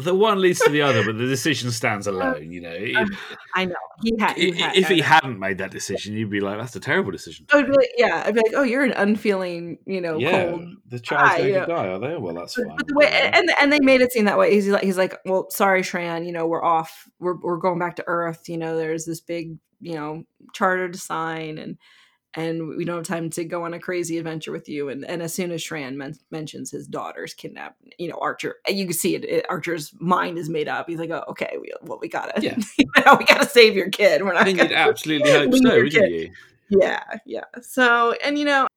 S3: the one leads to the other, but the decision stands alone. You know, um, It-
S4: I know he had. He had
S3: if he hadn't made that decision, you'd be like, "That's a terrible decision."
S4: I would be like, yeah, I'd be like, oh, you're an unfeeling, you know,
S3: yeah,
S4: cold.
S3: the child's
S4: guy,
S3: going
S4: you
S3: to die, are they? Well, that's
S4: But,
S3: fine.
S4: but the way, and and they made it seem that way. He's like, he's like, well, sorry, Shran, you know, we're off. We're we're going back to Earth. You know, there's this big, you know, charter to sign, and and we don't have time to go on a crazy adventure with you. And and as soon as Shran men- mentions his daughter's kidnapped, you know, Archer, you can see it, it. Archer's mind is made up. He's like, oh, okay, we well, we gotta,
S3: Yeah.
S4: you know, we gotta save your kid. We're
S3: I
S4: not.
S3: think
S4: gonna
S3: you'd absolutely hope so, wouldn't
S4: kid.
S3: you?
S4: Yeah, yeah. So, and you know,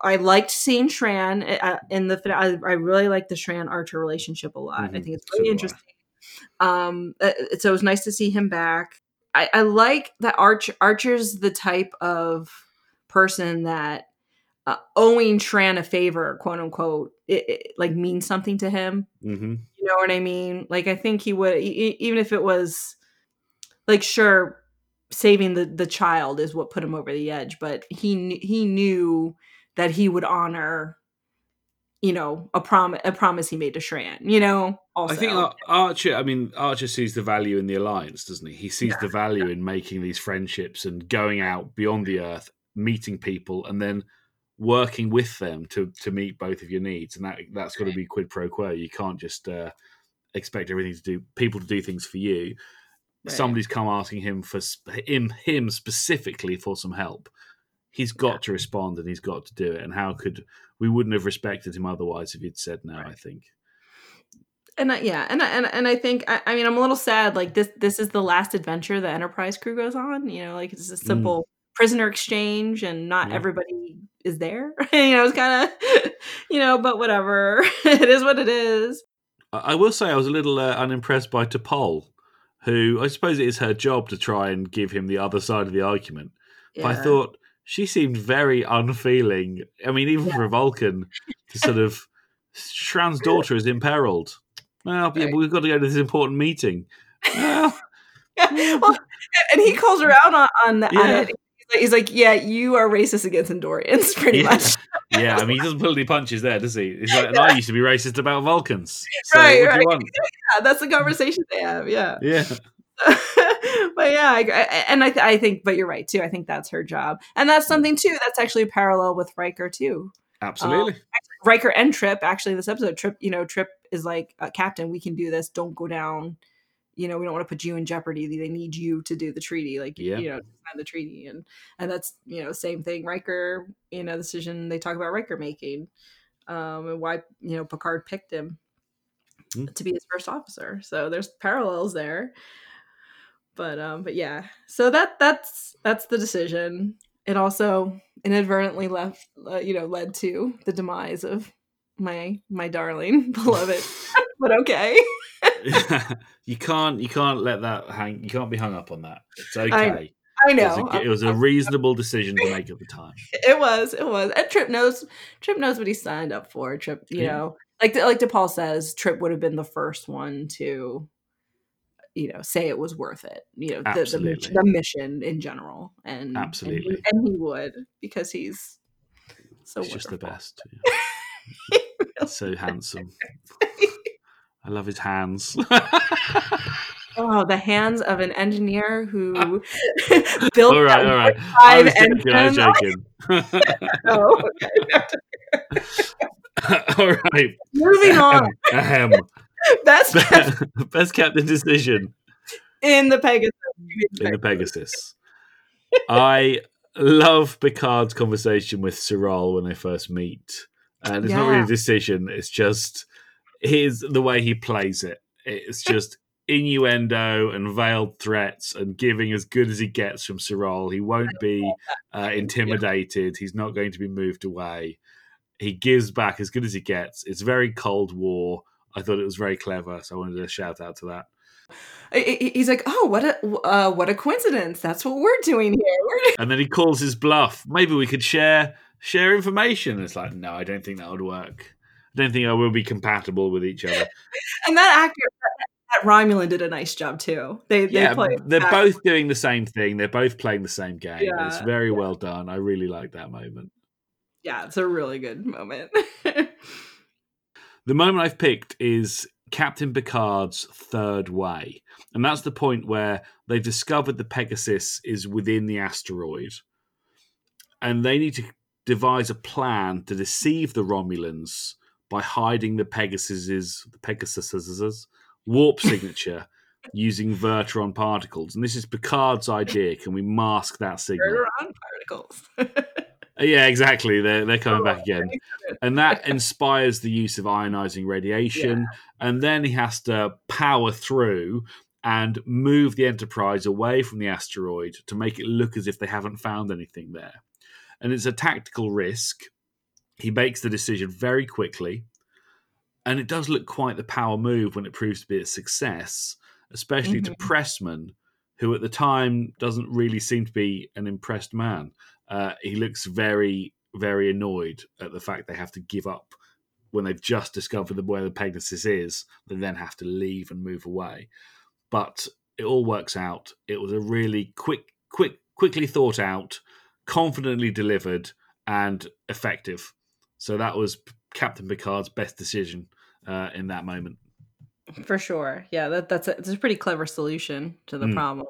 S4: I liked seeing Shran uh, in the. I, I really like the Shran Archer relationship a lot. I
S3: Mhm.
S4: think it's
S3: So
S4: really
S3: I.
S4: interesting. Um, uh, so it was nice to see him back. I, I like that Archer. Archer's the type of person that uh, owing Shran a favor, quote unquote, it, it like means something to him.
S3: hmm
S4: You know what I mean? Like I think he would, e- even if it was like sure, saving the the child is what put him over the edge, but he kn- he knew that he would honor, you know, a promise a promise he made to Shran. You know, also
S3: I think Ar- Archer. I mean, Archer sees the value in the alliance, doesn't he? He sees
S4: Yeah.
S3: the value in making these friendships and going out beyond the Earth, meeting people, and then working with them to to meet both of your needs. And that that's got to be quid pro quo. You can't just uh, expect everything to do people to do things for you.
S4: Right.
S3: Somebody's come asking him for him him specifically for some help. He's got to respond and he's got to do it. And how could we wouldn't have respected him otherwise if he'd said no? I think.
S4: and I, yeah, and I- and and I think I, I mean I'm a little sad. Like this this is the last adventure the Enterprise crew goes on. You know, like it's a simple prisoner exchange, and not.
S3: Yeah.
S4: everybody is there. you know, it's kind of you know, but whatever. it is what it is.
S3: I will say I was a little uh, unimpressed by T'Pol, who I suppose it is her job to try and give him the other side of the argument. But I thought she seemed very unfeeling. I mean, even for a Vulcan, to sort of Shran's daughter is imperiled. Well, yeah,
S4: Right.
S3: but we've got to go to this important meeting. Well,
S4: well, and he calls her out on, on, the, on it. He's like, "Yeah, you are racist against Andorians, pretty
S3: yeah,
S4: much."
S3: yeah. I mean, he doesn't pull any punches there, does he? He's like, and I used to be racist about Vulcans. So
S4: Right, right. Yeah, that's the conversation they have. Yeah.
S3: Yeah.
S4: but yeah, I, and I, I think, but you're right too. I think that's her job, and that's something too. That's actually a parallel with Riker too.
S3: Absolutely.
S4: Riker and Trip actually this episode. Trip, you know, Trip is like, uh, Captain, we can do this. Don't go down. You know, we don't want to put you in jeopardy. They need you to do the treaty, like
S3: Yeah.
S4: you know, sign the treaty, and and that's you know, same thing. Riker, you know, decision they talk about Riker making, um, and why you know Picard picked him
S3: Mm.
S4: to be his first officer. So there's parallels there. But um, but yeah, so that that's that's the decision. It also inadvertently left, uh, you know, led to the demise of my my darling beloved. but okay,
S3: you can't you can't let that hang. You can't be hung up on that. It's okay.
S4: I
S3: It was,
S4: know
S3: a, it was a reasonable decision to make at the time.
S4: it was it was. And Trip knows Trip knows what he signed up for. Trip, you
S3: Yeah.
S4: know, like like T'Pol says, Trip would have been the first one to. You know, say it was worth it. You know, the, the, mission, the mission in general, and and he-
S3: Absolutely.
S4: and he, would because he's so
S3: He's just the best. He's so handsome. I love his hands.
S4: Oh, the hands of an engineer who built
S3: all right,
S4: that
S3: all right. I
S4: five
S3: was joking. I was joking.
S4: Oh, okay.
S3: all right.
S4: Moving on.
S3: Ahem.
S4: Best
S3: Best captain decision
S4: in the Pegasus.
S3: in the Pegasus. I love Picard's conversation with Sirol when they first meet. And it's not really a decision, it's just his the way he plays it. It's just innuendo and veiled threats and giving as good as he gets from Sirol. He won't be uh, intimidated. He's not going to be moved away. He gives back as good as he gets. It's very Cold War. I thought it was very clever, so I wanted to shout out to that.
S4: He's like, oh, what a uh, what a coincidence! That's what we're doing here.
S3: And then he calls his bluff. Maybe we could share share information. And it's like, no, I don't think that would work. Don't think I will be compatible with each other.
S4: and that actor, that, that Romulan, did a nice job too. They they
S3: yeah,
S4: played.
S3: they're both doing the same thing. They're both playing the same game.
S4: Yeah,
S3: it's very well done. I really like that moment.
S4: Yeah, it's a really good moment.
S3: The moment I've picked is Captain Picard's third way. And that's the point where they've discovered the Pegasus is within the asteroid. And they need to devise a plan to deceive the Romulans by hiding the Pegasus's the Pegasus's warp signature using Verteron particles. And this is Picard's idea. Can we mask that signal?
S4: Verteron particles.
S3: Uh, yeah, exactly. They're they're coming back again, and that inspires the use of ionizing radiation. And then he has to power through and move the Enterprise away from the asteroid to make it look as if they haven't found anything there. And it's a tactical risk. He makes the decision very quickly, and it does look quite the power move when it proves to be a success, especially to
S4: Mhm.
S3: Pressman, who at the time doesn't really seem to be an impressed man. Uh, he looks very, very annoyed at the fact they have to give up when they've just discovered the, where the Pegasus is. They then have to leave and move away. But it all works out. It was a really quick, quick, quickly thought out, confidently delivered, and effective. So that was Captain Picard's best decision uh, in that moment.
S4: For sure. Yeah, that, that's a, it's a pretty clever solution to the
S3: Mm.
S4: problem,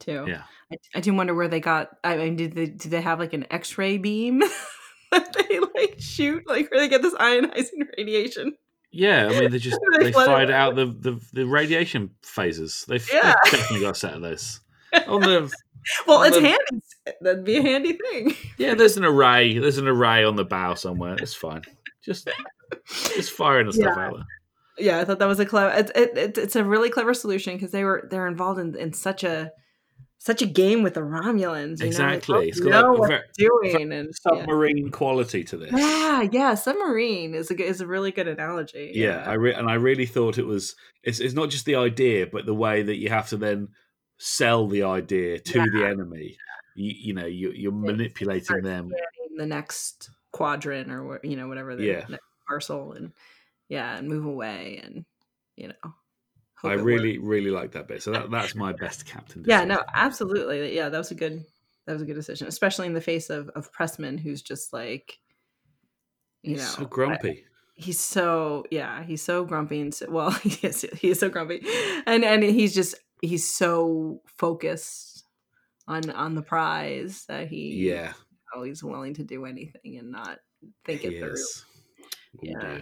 S4: too.
S3: Yeah.
S4: I, I do wonder where they got. I mean, did they did they have like an X-ray beam that they like shoot? Like where they get this ionizing radiation?
S3: Yeah, I mean they just
S4: They
S3: they fired out the, the, the radiation phases. They've,
S4: Yeah.
S3: they've definitely got a set of those. On the
S4: Well, it's handy. That'd be a handy thing.
S3: Yeah, there's an array. There's an array on the bow somewhere. It's fine. Just just firing the stuff
S4: Yeah.
S3: out there.
S4: Yeah, I thought that was a clever. It, it, it, it's a really clever solution because they were they're involved in, in such a such a game with the Romulans. You
S3: Exactly.
S4: know,
S3: It's got
S4: know
S3: like
S4: what
S3: ver-
S4: they're doing, and yeah.
S3: Submarine quality to this.
S4: yeah, yeah, submarine is a is a really good analogy.
S3: Yeah, I re- and I really thought it was. It's it's not just the idea, but the way that you have to then sell the idea to the enemy. You, you know, you, you're manipulating them.
S4: scanning the next quadrant or you know whatever the
S3: Yeah.
S4: next parcel and yeah and move away and you know
S3: I
S4: it works.
S3: really, really like that bit. So that, that's my best captain.
S4: yeah no absolutely yeah that was a good that was a good decision especially in the face of of pressman who's just like you
S3: He's
S4: know
S3: so grumpy.
S4: he's so yeah he's so grumpy and so, well he is he is so grumpy and and he's just he's so focused on on the prize that he
S3: yeah,
S4: oh, he's willing to do anything and not think it through
S3: is. Oh,
S4: Yeah.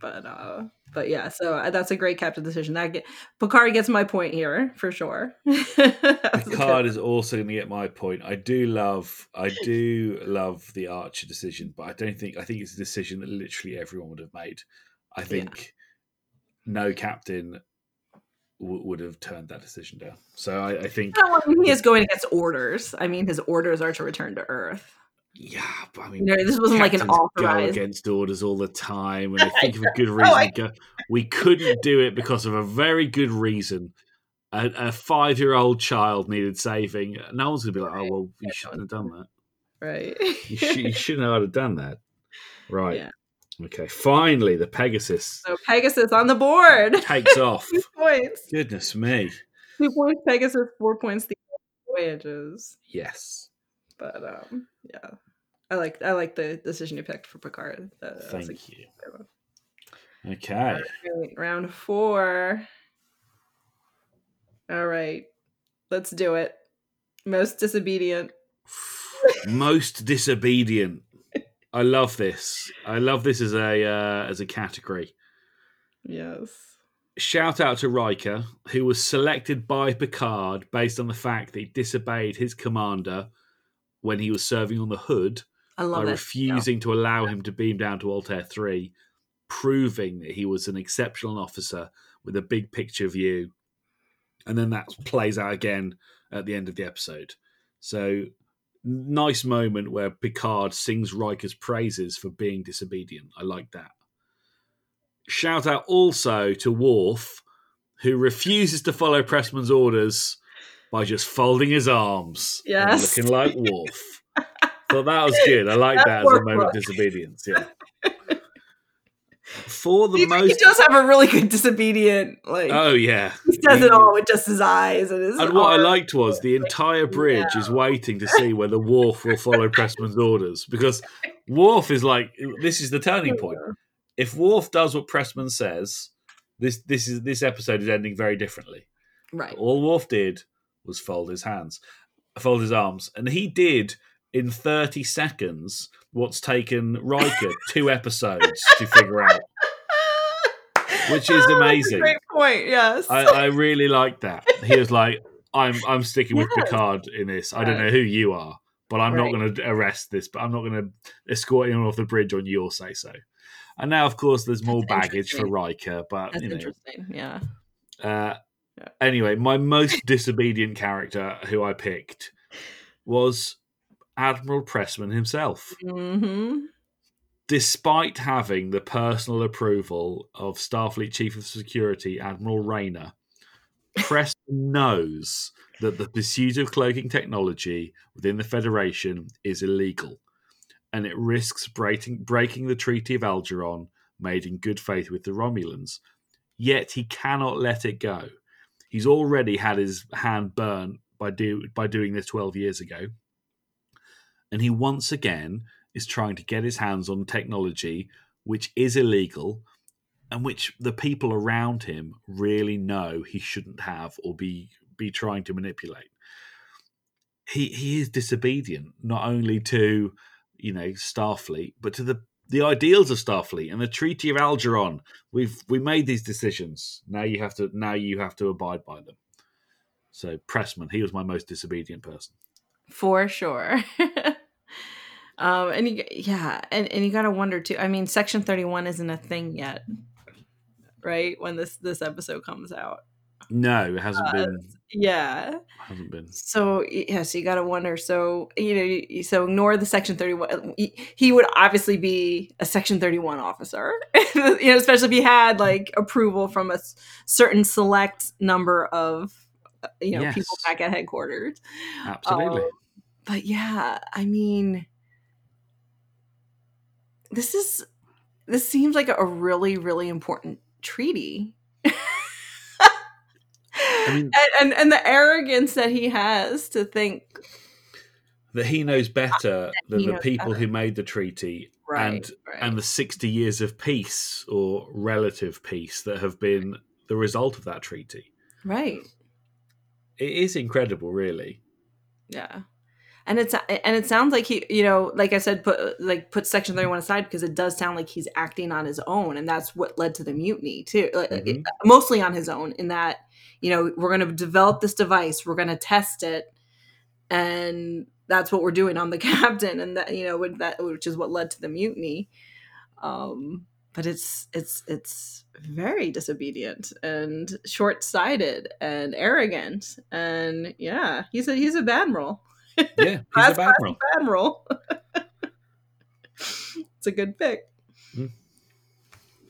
S4: but uh but yeah so uh, that's a great captain decision that get picard gets my point here for sure
S3: Picard is also going to get my point. I do love, I do love the Archer decision, but I don't think I think it's a decision that literally everyone would have made. I think no captain would have turned that decision down. So I, I think,
S4: No, I mean, he is going against orders i mean his orders are to return to earth
S3: yeah, but I mean,
S4: you know this wasn't like an
S3: captains go against orders all the time, and they think of a good
S4: oh,
S3: reason.
S4: I-
S3: go, we couldn't do it because of a very good reason. A, a five-year-old child needed saving. No one's gonna be like, "Oh well, you shouldn't have done that."
S4: right
S3: You, sh- you shouldn't have done that. Right.
S4: Yeah.
S3: Okay. Finally, the Pegasus
S4: so pegasus on the board
S3: takes off.
S4: two points
S3: Goodness me.
S4: two points pegasus four points the voyages
S3: Yes.
S4: but um yeah i like i like the decision you picked for picard That- that's a
S3: Thank you.
S4: good.
S3: Okay.
S4: Alright, round four. All right, let's do it. Most disobedient.
S3: Most disobedient. I love this. I love this as a uh, as a category.
S4: Yes.
S3: Shout out to Riker, who was selected by Picard based on the fact that he disobeyed his commander when he was serving on the hood by
S4: it.
S3: refusing to allow him to beam down to Altair 3, proving that he was an exceptional officer with a big picture view. And then that plays out again at the end of the episode. So, nice moment where Picard sings Riker's praises for being disobedient. I like that. Shout out also to Worf, who refuses to follow Pressman's orders by just folding his arms and
S4: Yes.
S3: looking like Worf. Thought that was good. I like
S4: That
S3: that as a moment of disobedience. Yeah. For the
S4: He,
S3: most,
S4: he does have a really good disobedient. Like
S3: oh yeah,
S4: he does
S3: He-
S4: it all with just his eyes and his.
S3: And what I liked was the entire bridge is waiting to see whether Worf will follow Pressman's orders because Worf is like, this is the turning point. If Worf does what Pressman says, This this is this episode is ending very differently.
S4: Right.
S3: All Worf did was fold his hands, fold his arms, and he did in 30 seconds what's taken Riker two episodes to figure out. Which is
S4: Oh, that's a
S3: amazing.
S4: great point. Yes.
S3: I, I really like that. He was like, "I'm I'm sticking with Picard in this. I don't know who you are, but I'm
S4: Right.
S3: not going to arrest this. But I'm not going to escort him off the bridge on your say so." And now, of course, there's more
S4: That's
S3: baggage for. Riker, but
S4: That's
S3: you know,
S4: interesting. Yeah.
S3: uh,
S4: Yeah.
S3: anyway, my most disobedient character who I picked was Admiral Pressman himself.
S4: hmm
S3: Despite having the personal approval of Starfleet Chief of Security Admiral Rayner, Preston knows that the pursuit of cloaking technology within the Federation is illegal, and it risks breaking, breaking the Treaty of Algeron made in good faith with the Romulans. Yet he cannot let it go. He's already had his hand burnt by do, by doing this twelve years ago, and he once again is trying to get his hands on technology which is illegal and which the people around him really know he shouldn't have or be be trying to manipulate. He he is disobedient not only to you know Starfleet but to the the ideals of Starfleet and the Treaty of Algeron. We've we made these decisions. Now you have to now you have to abide by them. So Pressman, he was my most disobedient person.
S4: For sure. um, and you, yeah, and, and you gotta wonder too. I mean, Section Thirty One isn't a thing yet, right? When this this episode comes out,
S3: No, it hasn't
S4: Uh,
S3: been
S4: yeah.
S3: hasn't been.
S4: So yes, you gotta wonder. So you know, you- so ignore the Section Thirty One. He would obviously be a Section Thirty One officer, you know, especially if he had like approval from a certain select number of uh, you know people back at headquarters.
S3: Absolutely.
S4: Um, but yeah, I mean, this is this seems like a really really important treaty.
S3: mean-
S4: and, and and the arrogance that he has to think
S3: that he knows better than the people
S4: better.
S3: who made the treaty
S4: right,
S3: and
S4: right.
S3: and the 60 years of peace or relative peace that have been the result of that treaty.
S4: right,
S3: It is incredible, really.
S4: yeah. And it's and it sounds like he, you know, like I said, put like put Section Thirty One aside because it does sound like he's acting on his own, and that's what led to the mutiny too. Like,
S3: Mhm.
S4: mostly on his own in that you know we're going to develop this device we're going to test it and that's what we're doing on the captain and that you know with that which is what led to the mutiny um but it's it's it's very disobedient and short-sighted and arrogant and yeah he's a he's a admiral
S3: Yeah, he's a admiral.
S4: admiral it's a good pick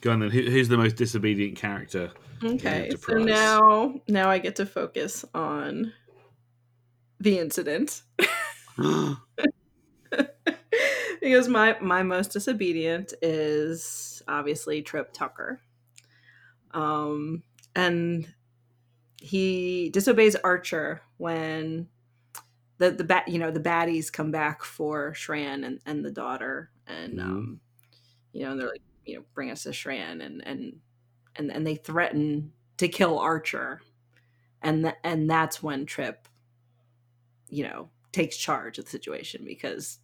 S3: Go on then. Who, who's the most disobedient character?
S4: Okay, so now now I get to focus on the incident because my my most disobedient is obviously Trip Tucker, um, and he disobeys Archer when the the bat you know the baddies come back for Shran and and the daughter and
S3: Mhm.
S4: um you know and they're like you know bring us to Shran and and and and they threaten to kill Archer, and th- and that's when Trip, you know, takes charge of the situation because,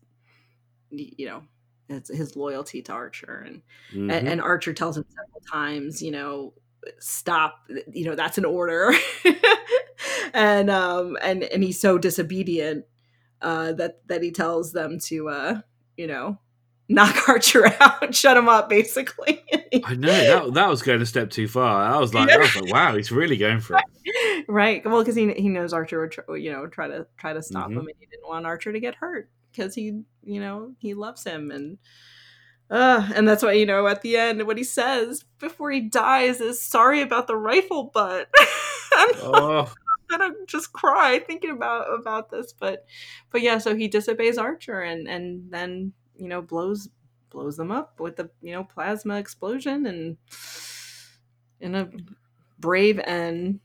S4: you know, it's his loyalty to Archer, and
S3: Mhm.
S4: and, and Archer tells him several times, you know, stop, you know, that's an order, and um and and he's so disobedient uh that that he tells them to uh you know knock Archer out, shut him up, basically.
S3: I know that that was going a step too far. I was like, I was like, wow, he's really going for it.
S4: right. Well, because he he knows Archer would tr- you know try to try to stop
S3: Mhm.
S4: him, and he didn't want Archer to get hurt because he you know he loves him and. Uh, and that's why you know at the end what he says before he dies is sorry about the rifle butt. I'm
S3: Oh,
S4: gonna just cry thinking about about this, but but yeah, so he disobeys Archer and and then you know blows blows them up with the you know plasma explosion and in a brave and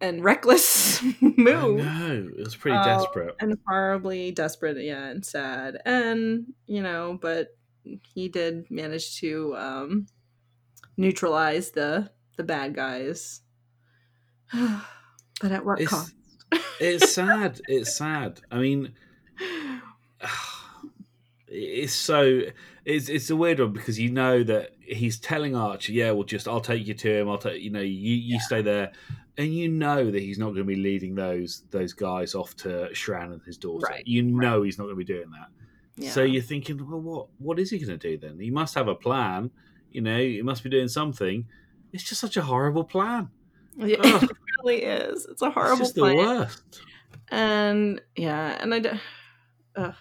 S4: and reckless move
S3: know. It was pretty
S4: Uh,
S3: desperate.
S4: and horribly desperate yeah and sad and you know but he did manage to um neutralize the the bad guys. but at what
S3: It's-
S4: cost?
S3: It's sad. It's sad. I mean, it's so it's it's a weird one because you know that he's telling Archer, "Yeah, well, just I'll take you to him. I'll take you know you you stay there." And you know that he's not going to be leading those those guys off to Shran and his daughter.
S4: Right,
S3: You know he's not going to be doing that.
S4: Yeah.
S3: So you're thinking, well, what what is he going to do then? He must have a plan. You know, he must be doing something. It's just such a horrible plan.
S4: Yeah,
S3: Ugh.
S4: it really is. It's a
S3: It's
S4: horrible
S3: just the worst.
S4: and yeah and i d- ugh.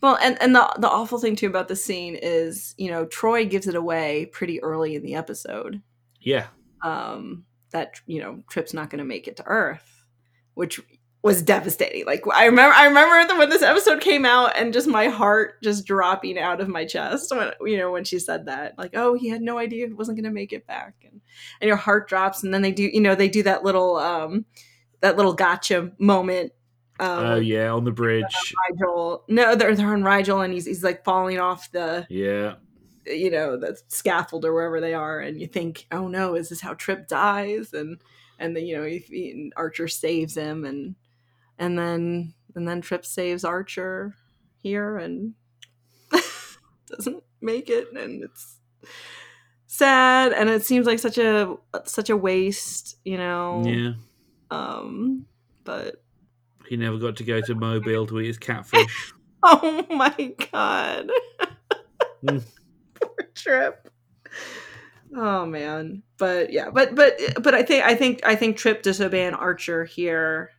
S4: well and and the the awful thing too about the scene is you know Troi gives it away pretty early in the episode
S3: Yeah,
S4: um that you know trip's not going to make it to earth which was devastating like i remember i remember the, when this episode came out and just my heart just dropping out of my chest when you know when she said that like oh he had no idea he wasn't going to make it back and and your heart drops and then they do you know they do that little um that little gotcha moment um,
S3: oh yeah, on the bridge.
S4: Rigel. No, they're they're on Rigel, and he's he's like falling off the
S3: Yeah,
S4: you know the scaffold or wherever they are, and you think, oh no, is this how Trip dies? And and then you know he, he- and Archer saves him, and and then and then Trip saves Archer here and doesn't make it, and it's sad, and it seems like such a such a waste, you know.
S3: yeah.
S4: Um, but
S3: He never got to go to Mobile to eat his catfish.
S4: Oh my god.
S3: Mm.
S4: Poor Trip. Oh man. But yeah, but but but I think I think I think Trip disobeying Archer here,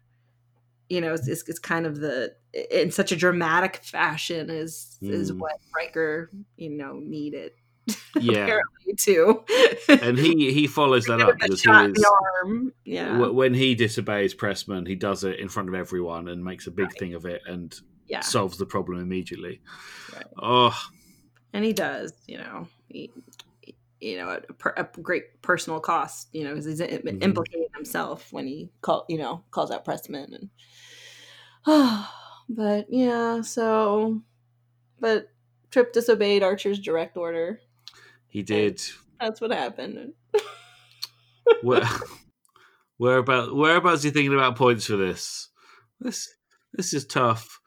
S4: you know, it's, is, is kind of the in such a dramatic fashion is is
S3: Mm.
S4: what Riker, you know, needed
S3: yeah,
S4: apparently too.
S3: and he he follows that up because he is
S4: arm. Yeah.
S3: wh- when he disobeys Pressman, he does it in front of everyone and makes a big thing of it and
S4: yeah.
S3: solves the problem immediately.
S4: Right.
S3: Oh,
S4: and he does you know he, you know at a, per, a great personal cost you know 'cause he's
S3: Mhm.
S4: implicating himself when he call you know calls out pressman and but yeah so but trip disobeyed archer's direct order
S3: he did.
S4: that's what happened
S3: Where, whereabouts? Whereabouts are you thinking about points for this? This this is tough.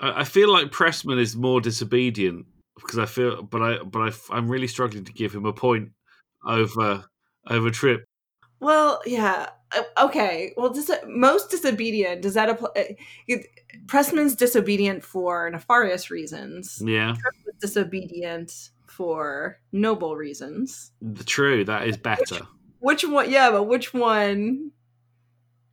S3: I, I feel like Pressman is more disobedient because I feel, but I, but I, I'm really struggling to give him a point over over Trip.
S4: Well yeah okay well dis- most disobedient does that apply eh, pressman's disobedient for nefarious reasons
S3: Yeah,
S4: disobedient for noble reasons
S3: true that is better.
S4: which one yeah but which one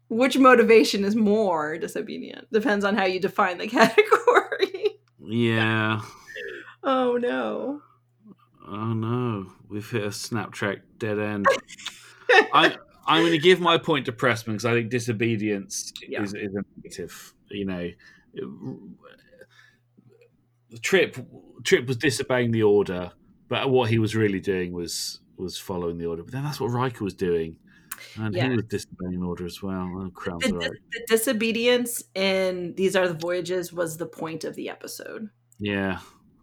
S4: which motivation is more disobedient depends on how you define the category
S3: Yeah.
S4: oh no
S3: Oh no, we've hit a snap track dead end. I, I'm going to give my point to Pressman because I think disobedience
S4: Yeah.
S3: is, is a negative. You know, Trip Trip was disobeying the order, but what he was really doing was was following the order. But then that's what Riker was doing, and
S4: Yeah.
S3: he was disobeying order as well. Oh, crap!
S4: the, the disobedience in these are the voyages was the point of the episode
S3: Yeah,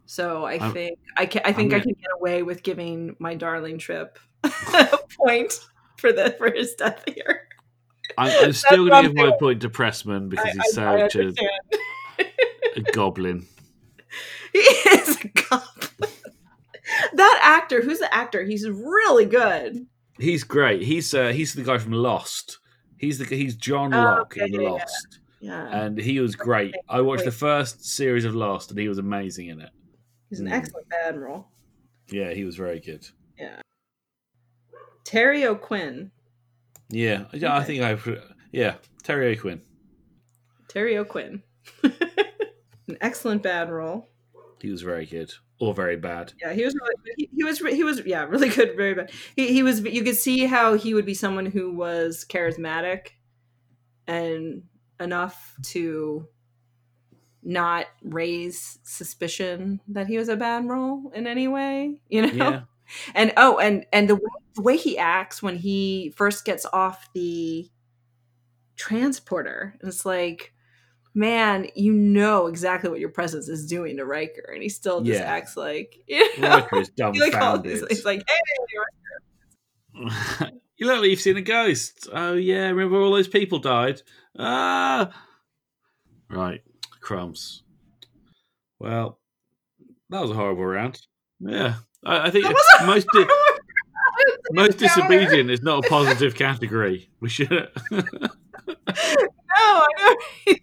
S4: so i
S3: I'm-
S4: think i can i think i can get away with giving my darling trip a point for the for his death here
S3: I'm, I'm still going to give my point to Pressman because
S4: I-
S3: he's such a, a goblin.
S4: he is a goblin that actor who's the actor he's really good
S3: He's great. He's uh, he's the guy from Lost. He's the he's John
S4: Oh,
S3: Locke
S4: okay,
S3: in
S4: yeah, yeah.
S3: Lost,
S4: yeah
S3: and he was great. I watched the first series of Lost, and he was amazing in it.
S4: he's an
S3: Mm.
S4: excellent admiral
S3: Yeah, he was very good.
S4: Terry o'quinn
S3: Yeah, yeah. I think I yeah Terry O'Quinn.
S4: terry o'quinn an excellent bad role
S3: He was very good or very bad.
S4: Yeah, he was really, he, he was he was yeah really good, very bad. He he was you could see how he would be someone who was charismatic and enough to not raise suspicion that he was a bad role in any way, you know.
S3: Yeah,
S4: And oh, and and the way, the way he acts when he first gets off the transporter, it's like man, you know exactly what your presence is doing to Riker, and he still just
S3: Yeah.
S4: acts like you know,
S3: Riker is
S4: he like calls- he's,
S3: dumbfounded.
S4: he's like, hey,
S3: you look like you've seen a ghost. Oh yeah, remember all those people died? Ah, right, crumbs. Well, that was a horrible round. Yeah, I, I think
S4: That was a
S3: most di- most disobedient is not a positive category. We should.
S4: no, I know.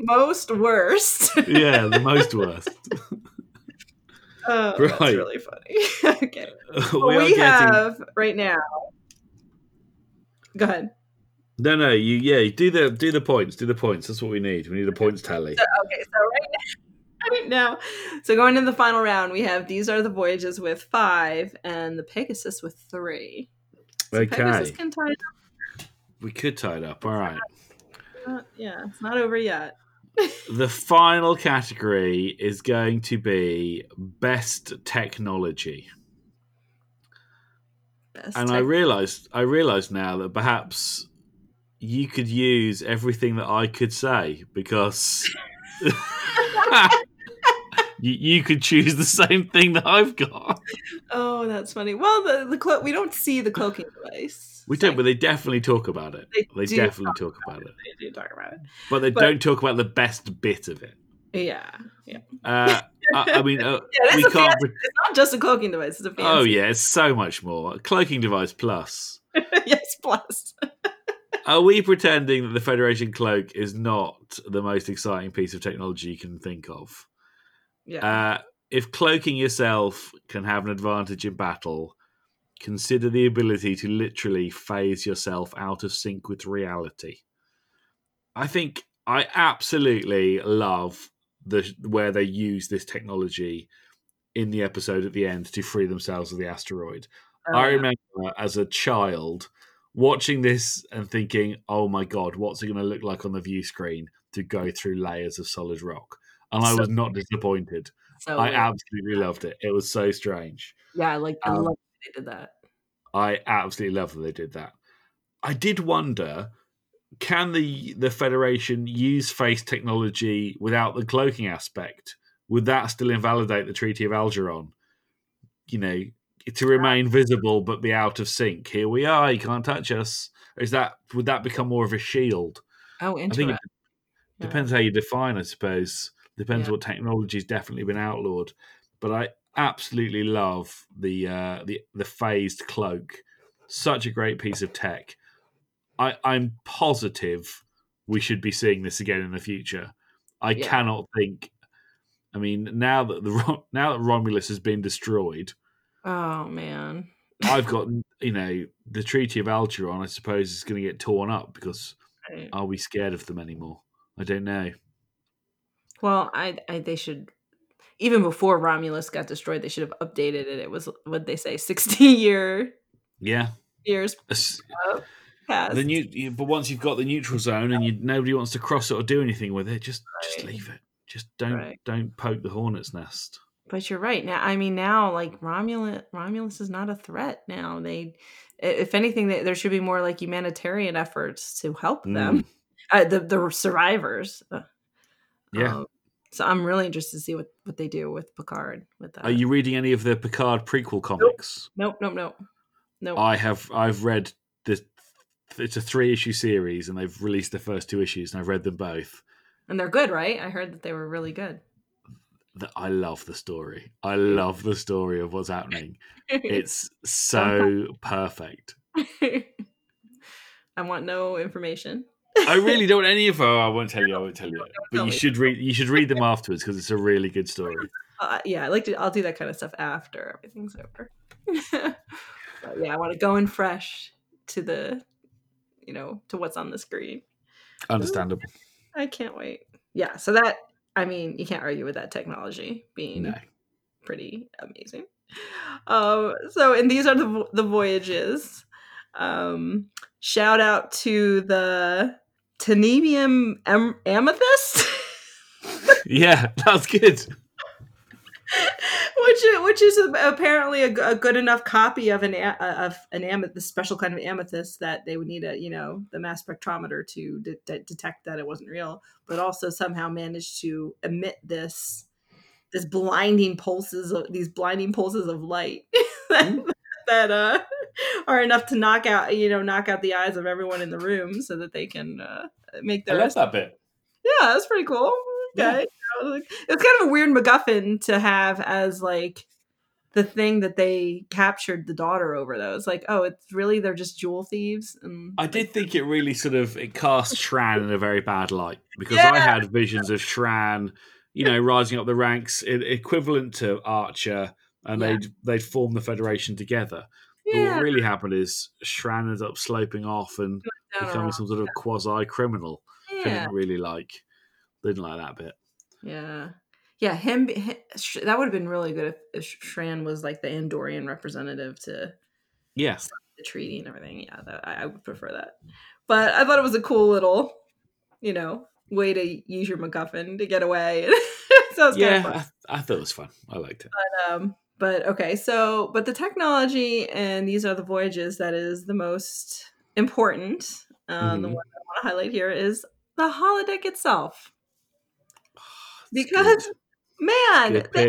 S4: most worst.
S3: yeah, the most worst.
S4: Oh,
S3: Right.
S4: that's really funny. okay.
S3: we
S4: we
S3: getting.
S4: have right now. Go ahead.
S3: No, no, you yeah, do the do the points, do the points. That's what we need. We need a points tally.
S4: So, okay, so right now, right now, so going into the final round, we have these are the voyages with five, and the Pegasus with three. So Pegasus can tie it
S3: we could tie it up. All right.
S4: up. Yeah, it's not over yet.
S3: The final category is going to be best technology.
S4: Best
S3: and I
S4: tech-
S3: realized I realized now that perhaps you could use everything that I could say because you, you could choose the same thing that I've got.
S4: oh, that's funny. Well, the the clo- we don't see the cloaking device.
S3: We don't, but they definitely talk about it.
S4: They
S3: They definitely talk about it,
S4: They do talk about it.
S3: but they
S4: But-
S3: don't talk about the best bit of it.
S4: Yeah, yeah.
S3: Uh, I, I mean, uh,
S4: Yeah,
S3: we can't.
S4: fancy- It's not just a cloaking device. It's a fancy.
S3: Oh yeah, it's so much more. Cloaking device plus.
S4: yes, plus.
S3: Are we pretending that the Federation cloak is not the most exciting piece of technology you can think of?
S4: Yeah.
S3: Uh, if cloaking yourself can have an advantage in battle, consider the ability to literally phase yourself out of sync with reality. I think I absolutely love the where they use this technology in the episode at the end to free themselves of the asteroid.
S4: Oh,
S3: I
S4: yeah.
S3: remember as a child watching this and thinking, "Oh my god, what's it going to look like on the view screen to go through layers of solid rock?" And I was not disappointed.
S4: So
S3: I
S4: weird.
S3: absolutely loved it. It was so strange.
S4: yeah, I like I
S3: um,
S4: love that they did that.
S3: I absolutely love that they did that. I did wonder, can the the Federation use phase technology without the cloaking aspect? Would that still invalidate the Treaty of Algeron? You know, to remain visible but be out of sync. Here we are. You can't touch us. Is that would that become more of a shield?
S4: Oh,
S3: I think
S4: interesting.
S3: it depends how you define. I suppose depends
S4: Yeah.
S3: what technology's definitely been outlawed. But I absolutely love the uh, the the phased cloak. Such a great piece of tech. I, I'm positive we should be seeing this again in the future. I
S4: Yeah.
S3: cannot think. I mean, now that the now that Romulus has been destroyed,
S4: Oh man.
S3: I've got you know the Treaty of Algeron. I suppose is going to get torn up because
S4: Right.
S3: are we scared of them anymore? I don't know.
S4: Well, I, I they should even before Romulus got destroyed, they should have updated it. It was what they say, sixty year
S3: Yeah,
S4: years past.
S3: the new, you- but once you've got the neutral zone and you nobody wants to cross it or do anything with it, just just leave it. Just don't
S4: Right.
S3: don't poke the hornet's nest.
S4: But you're right. Now, I mean, now like Romulus, Romulus is not a threat. Now they, if anything, they, there should be more like humanitarian efforts to help them, uh, the the survivors.
S3: Yeah.
S4: um, so I'm really interested to see what what they do with Picard with that.
S3: Are you reading any of the Picard prequel comics?
S4: Nope, nope, nope, nope.
S3: I have. I've read the. It's a three issue series, and they've released the first two issues, and I've read them both.
S4: and they're good, right? I heard that they were really good.
S3: The- I love the story. I love the story of what's happening. It's so perfect.
S4: I want no information.
S3: I really don't any of. Oh, I won't tell you. I won't tell you. But you should read. You should read them afterwards because it's a really good story.
S4: Uh, yeah, I like to. I'll do that kind of stuff after everything's over. but yeah, I want to go in fresh to the, you know, to what's on the screen.
S3: Understandable.
S4: I can't wait. Yeah, so that I mean, you can't argue with that technology being
S3: No.
S4: pretty amazing. Um, so and these are the the voyages. Um, shout out to the Tenebian am- Amethyst.
S3: Yeah, that's good.
S4: which which is which is apparently a, a good enough copy of an a- of an amethyst, the special kind of amethyst that they would need a you know the mass spectrometer to de- de- detect that it wasn't real, but also somehow managed to emit this this blinding pulses of these blinding pulses of light that, that uh are enough to knock out you know knock out the eyes of everyone in the room so that they can uh, make
S3: I
S4: their
S3: love that bit.
S4: yeah, that's pretty cool. Okay. Like, it's kind of a weird MacGuffin to have as like the thing that they captured the daughter over though. It's like, oh, it's really they're just jewel thieves and
S3: I did think it really sort of it cast Shran in a very bad light because
S4: Yeah.
S3: I had visions of Shran, you know, rising up the ranks, equivalent to Archer, and
S4: Yeah.
S3: they'd they'd form the Federation together. But
S4: yeah,
S3: what really happened is Shran ends up sloping off and
S4: down
S3: becoming some sort of quasi criminal.
S4: Yeah,
S3: didn't really like. Didn't like that bit.
S4: yeah, yeah. Him, hi- Sh- that would have been really good if, if Shran was like the Andorian representative to
S3: Yeah,
S4: the treaty and everything. Yeah, that, I, I would prefer that. But I thought it was a cool little, you know, way to use your MacGuffin to get away. so it's kind of
S3: yeah. I, I thought it was fun. I liked it.
S4: um but okay so but the technology and these are the voyages that is the most important um the
S3: Mhm.
S4: one i want to highlight here is the holodeck itself.
S3: It's
S4: because man
S3: good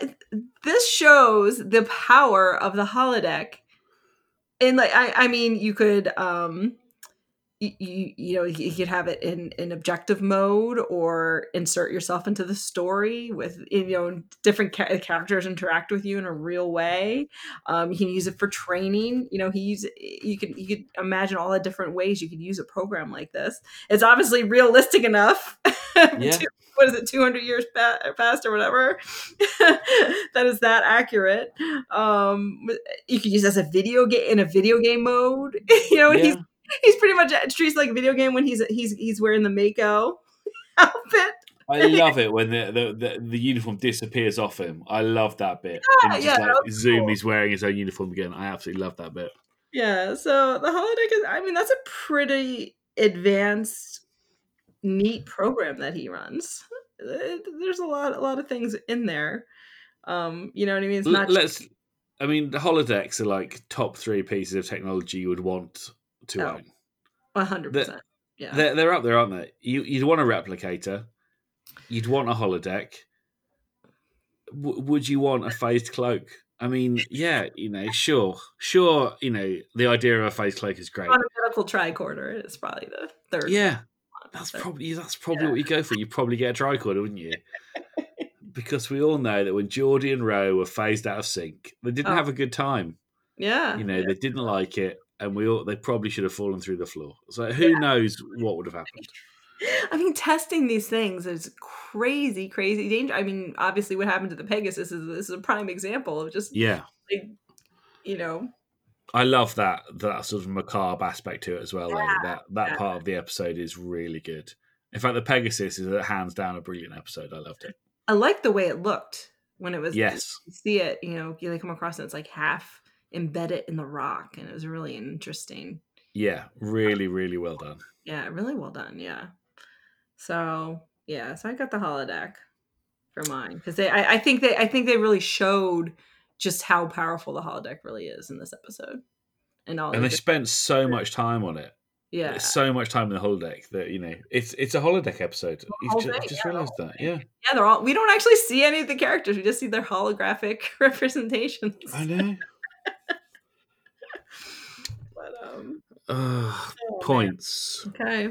S4: th- this shows the power of the holodeck. And like i i mean you could um you, you, know you could have it in in objective mode or insert yourself into the story with you know different ca- characters interact with you in a real way um you can use it for training you know he use you can you could imagine all the different ways you could use a program like this it's obviously realistic enough
S3: Yeah.
S4: to- what is it 200 years pa- past or whatever that is that accurate um you could use it as a video game in a video game mode you know and he's
S3: Yeah.
S4: he's pretty much it treats like a video game when he's he's he's wearing the MACO outfit.
S3: I love it when the, the, the, the uniform disappears off him. I love that bit.
S4: Yeah, yeah,
S3: just like zoom,
S4: cool.
S3: he's wearing his own uniform again. I absolutely love that bit.
S4: Yeah, so the holodeck is I mean that's a pretty advanced neat program that he runs. There's a lot a lot of things in there. Um, you know what I mean? It's not
S3: Let's. I mean, the holodecks are like top three pieces of technology you would want to
S4: Oh,
S3: own.
S4: a hundred percent. Yeah.
S3: They're, they're up there, aren't they? You, you'd want a replicator. You'd want a holodeck. W- would you want a phased cloak? I mean, yeah, you know, sure, sure. You know, the idea of a phased cloak is great.
S4: on a medical tricorder is probably the third.
S3: Yeah,
S4: one.
S3: that's probably that's probably what you go for. You probably get a tricorder, wouldn't you? because we all know that when Geordi and Ro were phased out of sync, they didn't
S4: Oh.
S3: have a good time.
S4: yeah.
S3: You know, they didn't like it, and we all they probably should have fallen through the floor. So who knows what would have happened?
S4: I mean, testing these things is crazy, crazy danger. I mean, obviously, what happened to the Pegasus is this is a prime example of just
S3: Yeah,
S4: like, you know,
S3: I love that that sort of macabre aspect to it as well. though.
S4: Yeah,
S3: That that
S4: yeah.
S3: part of the episode is really good. In fact, the Pegasus is a hands down a brilliant episode. I loved it.
S4: I like the way it looked when it was.
S3: Yes.
S4: you see it. You know, you like come across it. It's like half embedded in the rock, and it was really interesting.
S3: Yeah, uh, really, really well done.
S4: Yeah, really well done. Yeah. So yeah, so I got the holodeck for mine because they. I, I think they. I think they really showed just how powerful the holodeck really is in this episode, and all.
S3: And they spent so much time on it.
S4: yeah.
S3: so much time in the holodeck that you know it's it's a holodeck episode. You
S4: whole
S3: ju- just
S4: yeah,
S3: realised that, yeah.
S4: Yeah, they're all. We don't actually see any of the characters. We just see their holographic representations.
S3: I know.
S4: But, um,
S3: Ugh,
S4: oh, man.
S3: points.
S4: Okay,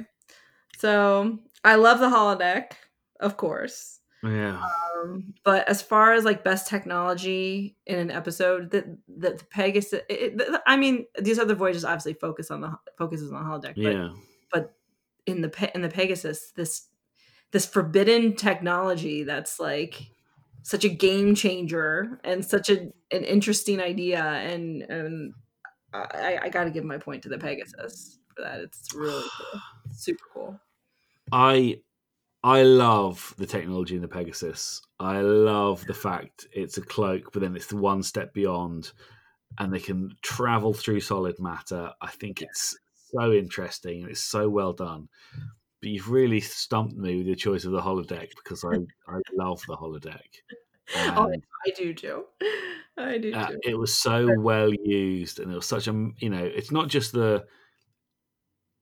S4: so I love the holodeck, of course.
S3: Yeah.
S4: Um, but as far as like best technology in an episode, that the, the Pegasus. It, it- the- I mean, these other voyages obviously focus on the focuses on the holodeck. But
S3: Yeah.
S4: in the in the Pegasus, this this forbidden technology that's like such a game changer and such a, an interesting idea, and and I, I got to give my point to the Pegasus for that. It's really cool, super cool.
S3: I I love the technology in the Pegasus. I love the fact it's a cloak, but then it's the one step beyond, and they can travel through solid matter. I think it's so interesting and it's so well done. But you've really stumped me with your choice of the holodeck because I, I love the holodeck.
S4: Oh, I do too. I do
S3: uh,
S4: too.
S3: it was so well used, and it was such a you know, it's not just the,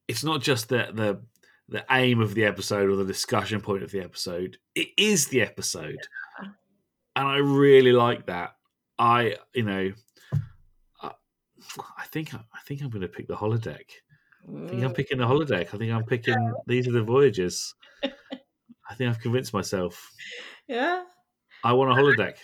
S3: it's not just the the the aim of the episode or the discussion point of the episode. It is the episode, and I really like that. I you know, I, I think I think I'm going to pick the holodeck. I think I'm
S4: Mm.
S3: picking the holodeck. I think I'm picking these are the voyages. I think I've convinced myself.
S4: Yeah.
S3: I want a holodeck.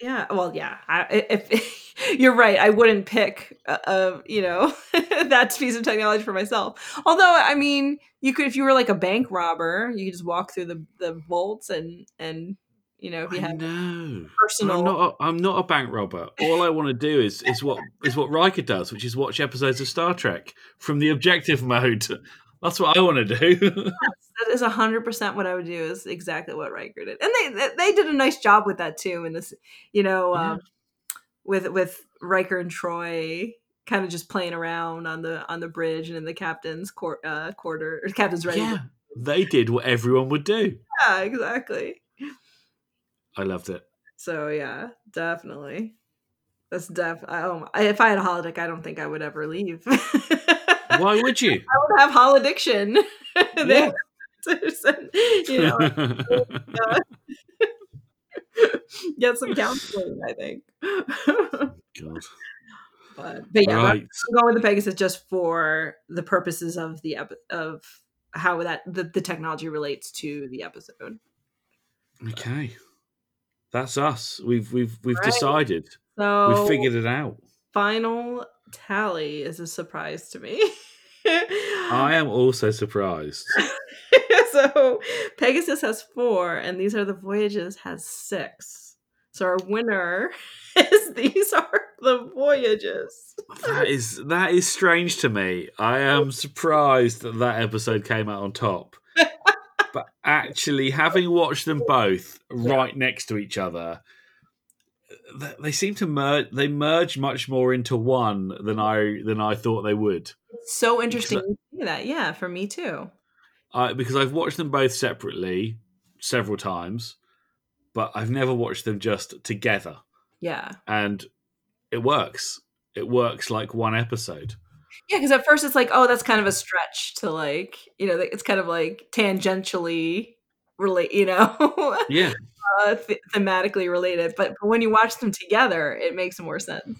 S4: Yeah. Well, yeah. I, if you're right, I wouldn't pick, uh, you know, that piece of technology for myself. Although, I mean, you could, if you were like a bank robber, you could just walk through the the vaults and and you know, if you
S3: I
S4: have
S3: know.
S4: personal.
S3: I'm not. A, I'm not a bank robber. All I want to do is is what is what Riker does, which is watch episodes of Star Trek from the objective mode. That's what I want to do.
S4: that is hundred percent what I would do. Is exactly what Riker did, and they they- did a nice job with that too. In this, you know,
S3: Yeah.
S4: um, with with Riker and Troi kind of just playing around on the on the bridge and in the captain's court, uh, quarter or captain's ready.
S3: yeah, they did what everyone would do.
S4: yeah, exactly.
S3: I loved it.
S4: So yeah, definitely. That's def. I, oh, if I had a holodeck, I don't think I would ever leave.
S3: Why would you?
S4: I would have holoddiction.
S3: Yeah.
S4: you know, get some counseling. I think.
S3: God.
S4: but, but yeah,
S3: Right.
S4: I'm going with the Pegasus just for the purposes of the ep- of how that the, the technology relates to the episode.
S3: Okay. That's us. We've we've we've
S4: Right.
S3: decided.
S4: So
S3: We've figured it out.
S4: final tally is a surprise to me.
S3: I am also surprised.
S4: so Pegasus has four, and these are the voyages has six. So our winner is these are the voyages.
S3: That is that is strange to me. I am surprised that that episode came out on top. But actually, having watched them both right next to each other, th- they seem to merge. They merge much more into one than I than I thought they would.
S4: So interesting say that. Yeah, for me too.
S3: I because I've watched them both separately several times, but I've never watched them just together,
S4: Yeah.
S3: and it works. It works like one episode.
S4: Yeah, because at first it's like, oh, that's kind of a stretch to like, you know, it's kind of like tangentially relate, you know,
S3: Yeah,
S4: uh, th- thematically related. But, but when you watch them together, it makes more sense.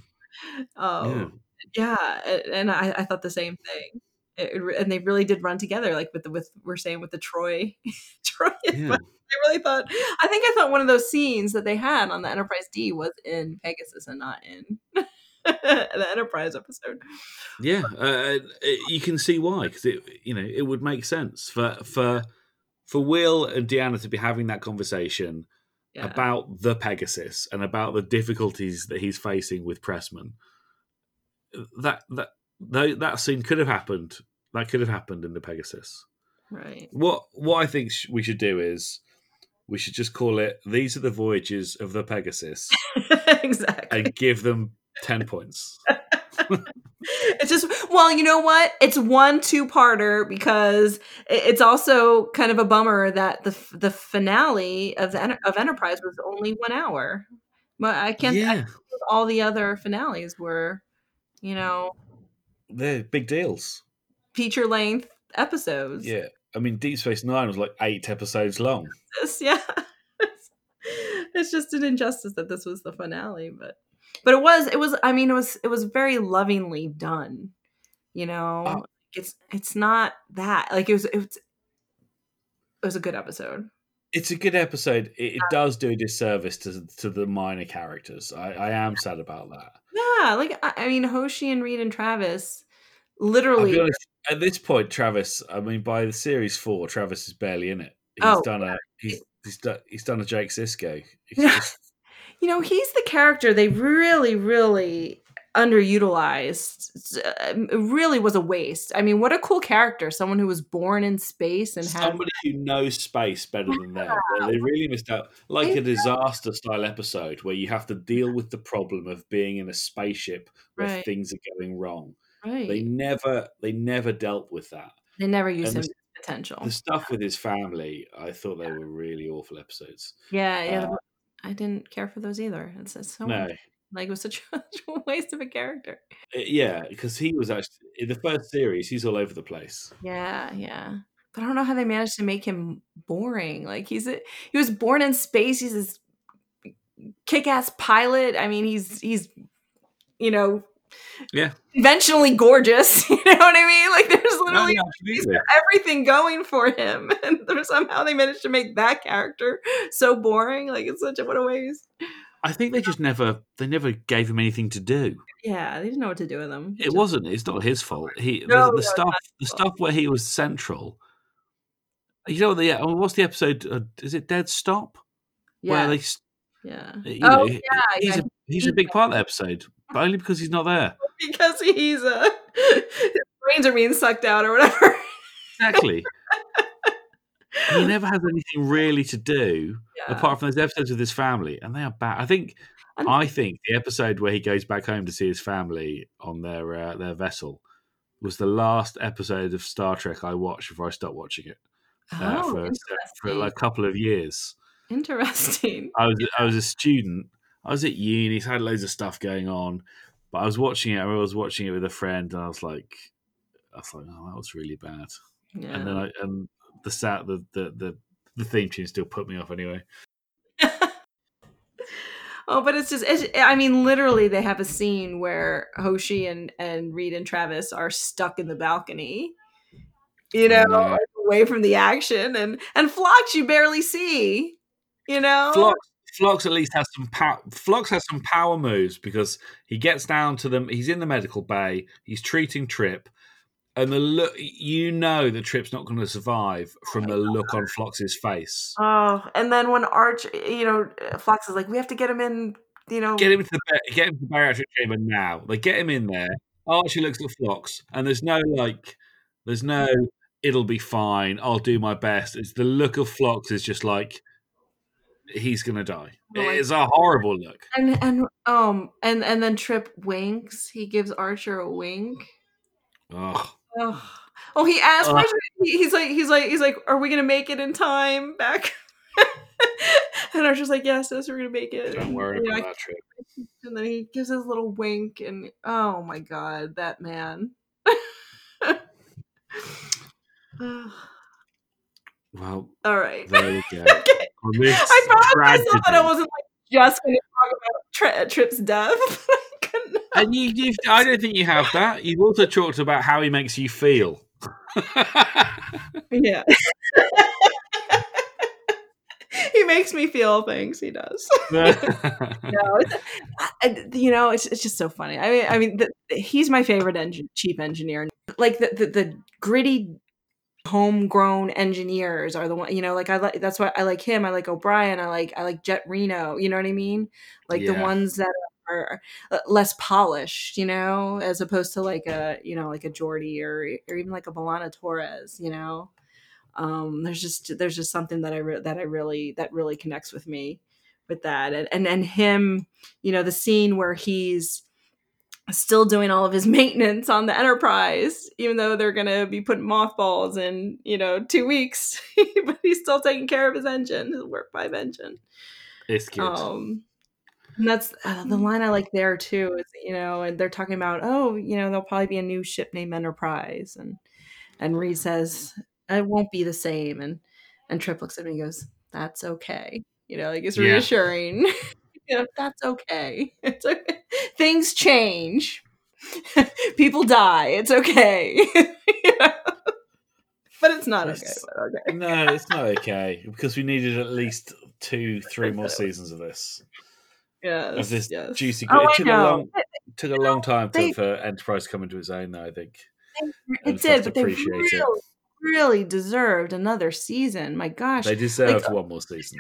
S4: Um, yeah, a- and I, I thought the same thing. It, it and they really did run together, like with the with we're saying with the Troi, Troi.
S3: yeah.
S4: I really thought. I think I thought one of those scenes that they had on the Enterprise D was in Pegasus and not in the Enterprise episode.
S3: Yeah, uh, you can see why because it you know it would make sense for for for Will and Deanna to be having that conversation
S4: Yeah.
S3: about the Pegasus and about the difficulties that he's facing with Pressman. That that that, that scene could have happened. That could have happened in the Pegasus.
S4: right.
S3: What what I think sh- we should do is we should just call it "These are the voyages of the Pegasus"
S4: exactly.
S3: and give them ten points.
S4: It's just well, you know what? It's one two-parter because it's also kind of a bummer that the the finale of the of Enterprise was only one hour. But I can't. I
S3: yeah,
S4: think all the other finales were, you know,
S3: they're big deals.
S4: feature length episodes.
S3: Yeah, I mean, Deep Space Nine was like eight episodes long.
S4: Yeah. It's just an injustice that this was the finale, but but it was it was I mean it was it was very lovingly done. You know,
S3: Oh.
S4: it's it's not that like it was it was it was a good episode.
S3: It's a good episode. It, it does do a disservice to to the minor characters. I, I am sad about that.
S4: Yeah, like I, I mean Hoshi and Reed and Travis literally
S3: honest. At this point, Travis. I mean, by the series four, Travis is barely in it. He's
S4: Oh,
S3: done a he's he's done he's done a Jake Sisko. He's
S4: Yeah.
S3: just-
S4: you know, he's the character they really, really underutilized. It really was a waste. I mean, what a cool character! Someone who was born in space and had
S3: somebody who knows space better than them. They- They really missed out. Like a disaster style episode where you have to deal with the problem of being in a spaceship where
S4: Right.
S3: things are going wrong.
S4: right.
S3: They never they never dealt with that.
S4: They never used him potential.
S3: The stuff with his family, I thought they were really awful episodes.
S4: yeah, yeah.
S3: uh,
S4: I didn't care for those either. It's, it's so
S3: No,
S4: like it was such a waste of a character.
S3: Uh, yeah, because he was actually in the first series. He's all over the place.
S4: Yeah, yeah. But I don't know how they managed to make him boring. Like he's a, he was born in space. He's this kick-ass pilot. I mean, he's he's you know
S3: Yeah,
S4: conventionally gorgeous. You know what I mean? Like there's literally
S3: no,
S4: got everything going for him, and somehow they managed to make that character so boring. Like it's such a what a waste.
S3: I think they just never they never gave him anything to do.
S4: Yeah, they didn't know what to do with him.
S3: It wasn't. It's not his fault. He
S4: No,
S3: the, the stuff the stuff where he was central. You know the oh, what's the episode? Uh, is it Dead Stop?
S4: Yeah,
S3: Where they
S4: yeah.
S3: you
S4: oh yeah,
S3: he's
S4: yeah.
S3: a he's a big part of the episode, but only because he's not there.
S4: because he's uh his brains are being sucked out or whatever.
S3: Exactly. he never has anything really to do
S4: Yeah.
S3: apart from those episodes with his family, and they are bad. I think. I think the episode where he goes back home to see his family on their uh, their vessel was the last episode of Star Trek I watched before I stopped watching it uh,
S4: oh,
S3: for, for like a couple of years.
S4: Interesting.
S3: I was I was a student. I was at uni. So I had loads of stuff going on, but I was watching it. I was watching it with a friend, and I was like, I was like, oh, that was really bad.
S4: Yeah.
S3: And then I and the sat the the the, the theme tune still put me off anyway.
S4: oh, but it's just it's, I mean, literally, they have a scene where Hoshi and and Reed and Travis are stuck in the balcony. You know,
S3: No.
S4: like, away from the action, and and Phlox you barely see. You know,
S3: Phlox, Phlox at least has some power. Phlox has some power moves because he gets down to them. He's in the medical bay. He's treating Trip, and the look you know the Trip's not going to survive from the look on Phlox's face.
S4: Oh, and then when Arch, you know, Phlox is like, we have to get him in, you know,
S3: Get him to the get him to the bariatric chamber now. They get him in there. Archie looks at Phlox, and there's no like, there's no. It'll be fine. I'll do my best. It's the look of Phlox is just like he's gonna die.
S4: Oh
S3: It's a horrible look.
S4: and and um and and then Trip winks. He gives Archer a wink.
S3: Ugh.
S4: Oh, oh he asked. Archer, he's like, he's like, he's like, are we gonna make it in time back? and Archer's like, yes, yes, we're gonna make it.
S3: Don't
S4: And,
S3: worry
S4: you know,
S3: about that trip.
S4: And then he gives his little wink, and oh my god, that man.
S3: Well,
S4: All right.
S3: there we go.
S4: Okay. I promised myself that I wasn't like just going to talk about Tri- Trip's death. but I couldn't.
S3: And you, you've, I don't think you have that. You've also talked about how he makes you feel.
S4: Yeah. he makes me feel things. He does. no, you know, it's, it's just so funny. I mean, I mean, the, he's my favorite engine, chief engineer. Like the, the the gritty, homegrown engineers are the one. You know, like I like that's why I like him. I like O'Brien. I like I like Jett Reno. You know what I mean? Like the ones that are uh, less polished. You know, as opposed to like a you know like a Geordi or or even like a B'Elanna Torres. You know. Um, there's just there's just something that I re- that I really that really connects with me with that and and and him you know the scene where he's still doing all of his maintenance on the enterprise even though they're going to be putting mothballs in you know two weeks but he's still taking care of his engine his warp five engine.
S3: It's good.
S4: um and that's uh, the line i like there too is you know and they're talking about oh you know there'll probably be a new ship named enterprise and and reed says it won't be the same and and trip looks at me and goes that's okay you know like it's reassuring you know that's okay it's okay things change people die it's okay You know? but it's not okay,
S3: It's-
S4: but okay.
S3: no, it's not okay because we needed at least two, three more seasons of this.
S4: yes,
S3: Of this
S4: yes.
S3: juicy.
S4: Oh,
S3: it
S4: I
S3: took a
S4: know.
S3: long, took a long time to,
S4: they-
S3: for Enterprise to come into its own, though. I think. and
S4: it
S3: for
S4: did, but they
S3: appreciate
S4: really,
S3: it.
S4: Really deserved another season. My gosh,
S3: They deserved
S4: like,
S3: one more season.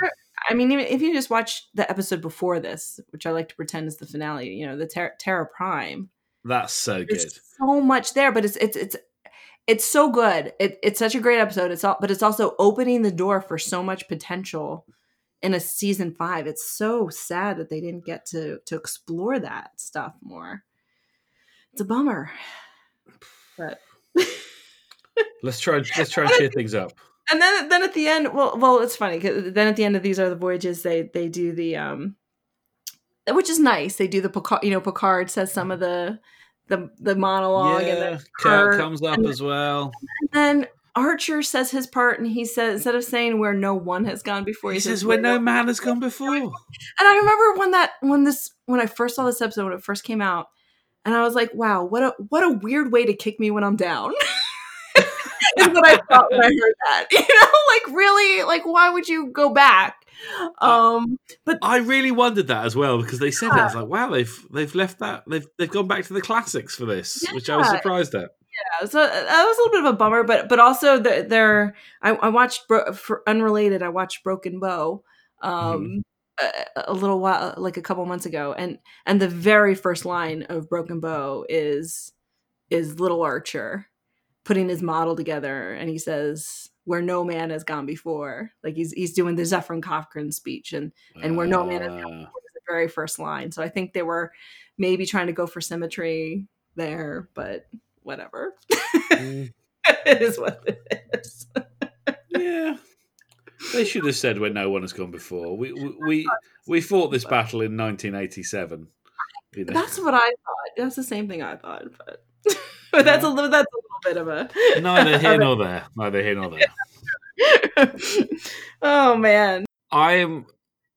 S4: I mean, even if you just watch the episode before this, which I like to pretend is the finale, you know, the Ter- Terra Prime.
S3: That's so good.
S4: So much there, but it's it's it's it's so good. It, it's such a great episode. It's all, but it's also opening the door for so much potential in a season five. It's so sad that they didn't get to to explore that stuff more. It's a bummer, but
S3: Let's try. Let's try and cheer things up.
S4: and then then at the end, well, well, it's funny because then at the end of these are the voyages. They they do the um, which is nice. They do the Picard. You know, Picard says some of the the the monologue, and
S3: yeah,
S4: then
S3: Kirk
S4: Kirk,
S3: comes up
S4: and
S3: as well.
S4: And then Archer says his part, and he says instead of saying where no one has gone before,
S3: He says, "Where no man has gone before."
S4: And I remember when that when this when I first saw this episode when it first came out, and I was like, "Wow, what a what a weird way to kick me when I'm down." is what I thought when I heard that. You know, like really, like why would you go back? Um, but
S3: I really wondered that as well because they said that. I was like, "Wow, they've they've left that they've they've gone back to the classics for this," which I was surprised at.
S4: yeah, so uh, that was a little bit of a bummer. But but also the, there, I, I watched Bro- for unrelated. I watched Broken Bow. Um, a, a little while, like a couple months ago, and and the very first line of Broken Bow is is Little Archer putting his model together, and he says, "Where no man has gone before." Like he's he's doing the Zefram Cochrane speech, and and where no man has gone
S3: Ah.
S4: before was the very first line. So I think they were maybe trying to go for symmetry there, but whatever.
S3: Mm,
S4: it is what it is.
S3: yeah, they should have said where no one has gone before. We we we, we fought this battle in 1987. You know,
S4: That's what I thought. That's the same thing I thought, but but that's a little that's a little bit of a
S3: neither here nor there. Neither here nor there.
S4: oh man.
S3: I'm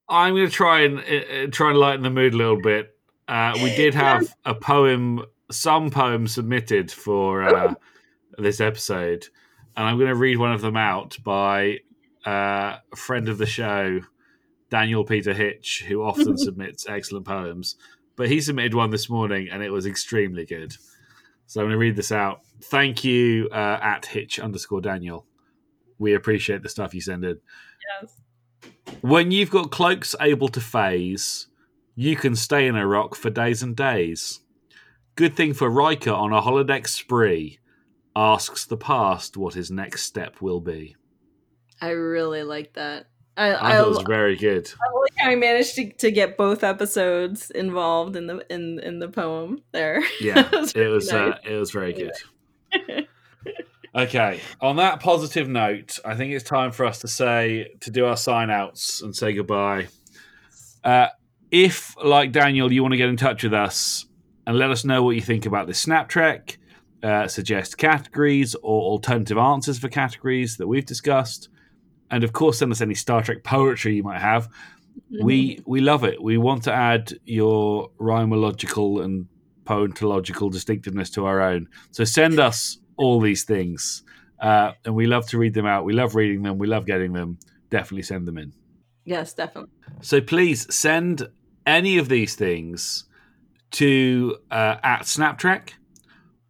S3: I'm going to try and uh, try and lighten the mood a little bit. Uh, we did have a poem, some poems submitted for uh, this episode, and I'm going to read one of them out by uh, a friend of the show, Daniel Peter Hitch, who often submits excellent poems. But he submitted one this morning, and it was extremely good. So I'm going to read this out. Thank you uh, at Hitch underscore Daniel. We appreciate the stuff you send in.
S4: Yes.
S3: When you've got cloaks able to phase, you can stay in a rock for days and days. Good thing for Riker on a holodeck spree. Asks the past what his next step will be.
S4: I really like that. I
S3: I,
S4: I,
S3: thought it was very good.
S4: like how I managed to, to get both episodes involved in the in in the poem there.
S3: Yeah,
S4: It's
S3: it
S4: really
S3: was uh, it was very good. Okay, on that positive note, I think it's time for us to say to do our sign outs and say goodbye. Uh, if, like Daniel, you want to get in touch with us and let us know what you think about this Snap Trek, uh, suggest categories or alternative answers for categories that we've discussed, and of course, send us any Star Trek poetry you might have. We we love it. We want to add your rhymological and poetological distinctiveness to our own. So send us all these things, uh, and we love to read them out. We love reading them. We love getting them. Definitely send them in.
S4: yes, definitely.
S3: So please send any of these things to uh, at Snaptrack,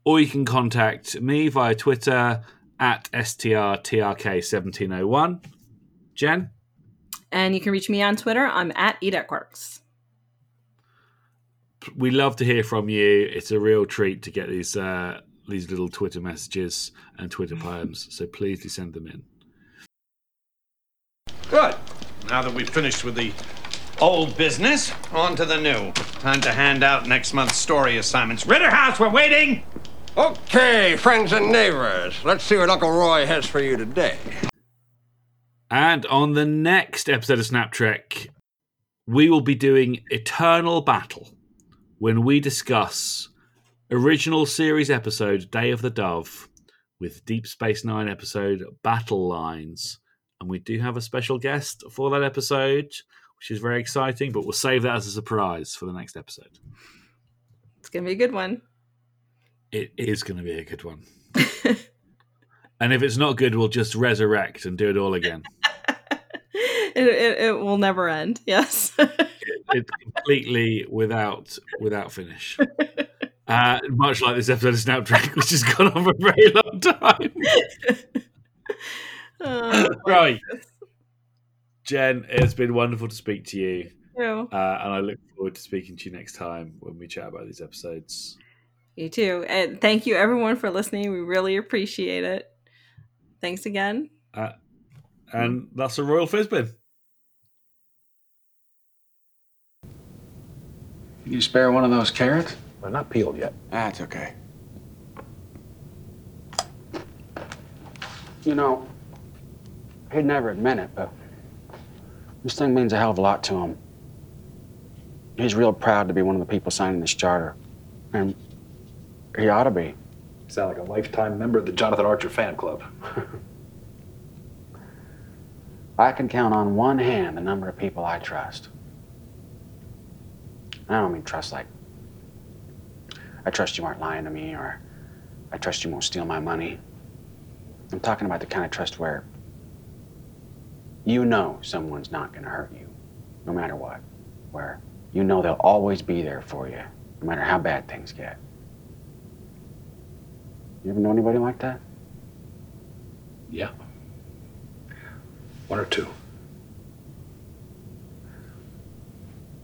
S3: or you can contact me via Twitter at strtrk1701. Jen,
S4: And you can reach me on Twitter. I'm at Edaqworks.
S3: we love to hear from you. It's a real treat to get these uh, these little Twitter messages and Twitter poems. So please do send them in.
S9: Good. Now that we've finished with the old business, on to the new. Time to hand out next month's story assignments. Ritterhouse, we're waiting!
S10: Okay, friends and neighbors, let's see what Uncle Roy has for you today.
S3: And on the next episode of Snap Trek, we will be doing Eternal Battle when we discuss original series episode Day of the Dove with Deep Space Nine episode Battle Lines. And we do have a special guest for that episode, which is very exciting, but we'll save that as a surprise for the next episode.
S4: It's gonna be a good one.
S3: It is going to be a good one. and if it's not good, we'll just resurrect and do it all again.
S4: It, it, it will never end. Yes.
S3: it's completely without without finish. Uh, much like this episode of Snap Trek, which has gone on for a very long time.
S4: Oh,
S3: right, Jen, it's been wonderful to speak to you,
S4: you.
S3: uh, and I look forward to speaking to you next time when we chat about these episodes.
S4: You too. And thank you everyone for listening. We really appreciate it. Thanks again.
S3: Uh, and that's a Royal Fizbin.
S11: Can you spare one of those carrots?
S6: They're not peeled yet.
S11: That's okay. You know, He'd never admit it, but this thing means a hell of a lot to him. He's real proud to be one of the people signing this charter. And he ought to be.
S12: You sound like a lifetime member of the Jonathan Archer fan club.
S11: I can count on one hand the number of people I trust. I don't mean trust like I trust you aren't lying to me or I trust you won't steal my money. I'm talking about the kind of trust where you know someone's not going to hurt you, no matter what. Where you know they'll always be there for you, no matter how bad things get. You ever know anybody like that?
S12: Yeah. One or two.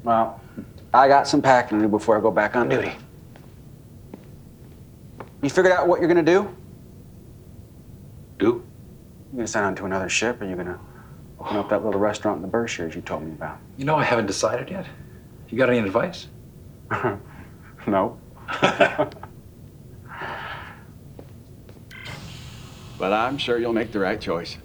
S11: Well, I got some packing to do before I go back on duty. You figured out what you're gonna do?
S12: Do?
S11: You're gonna sign on to another ship, or you're gonna open up that little restaurant in the Berkshires you told me about?
S12: You know I haven't decided yet. You got any advice?
S11: no. but I'm sure you'll make the right choice.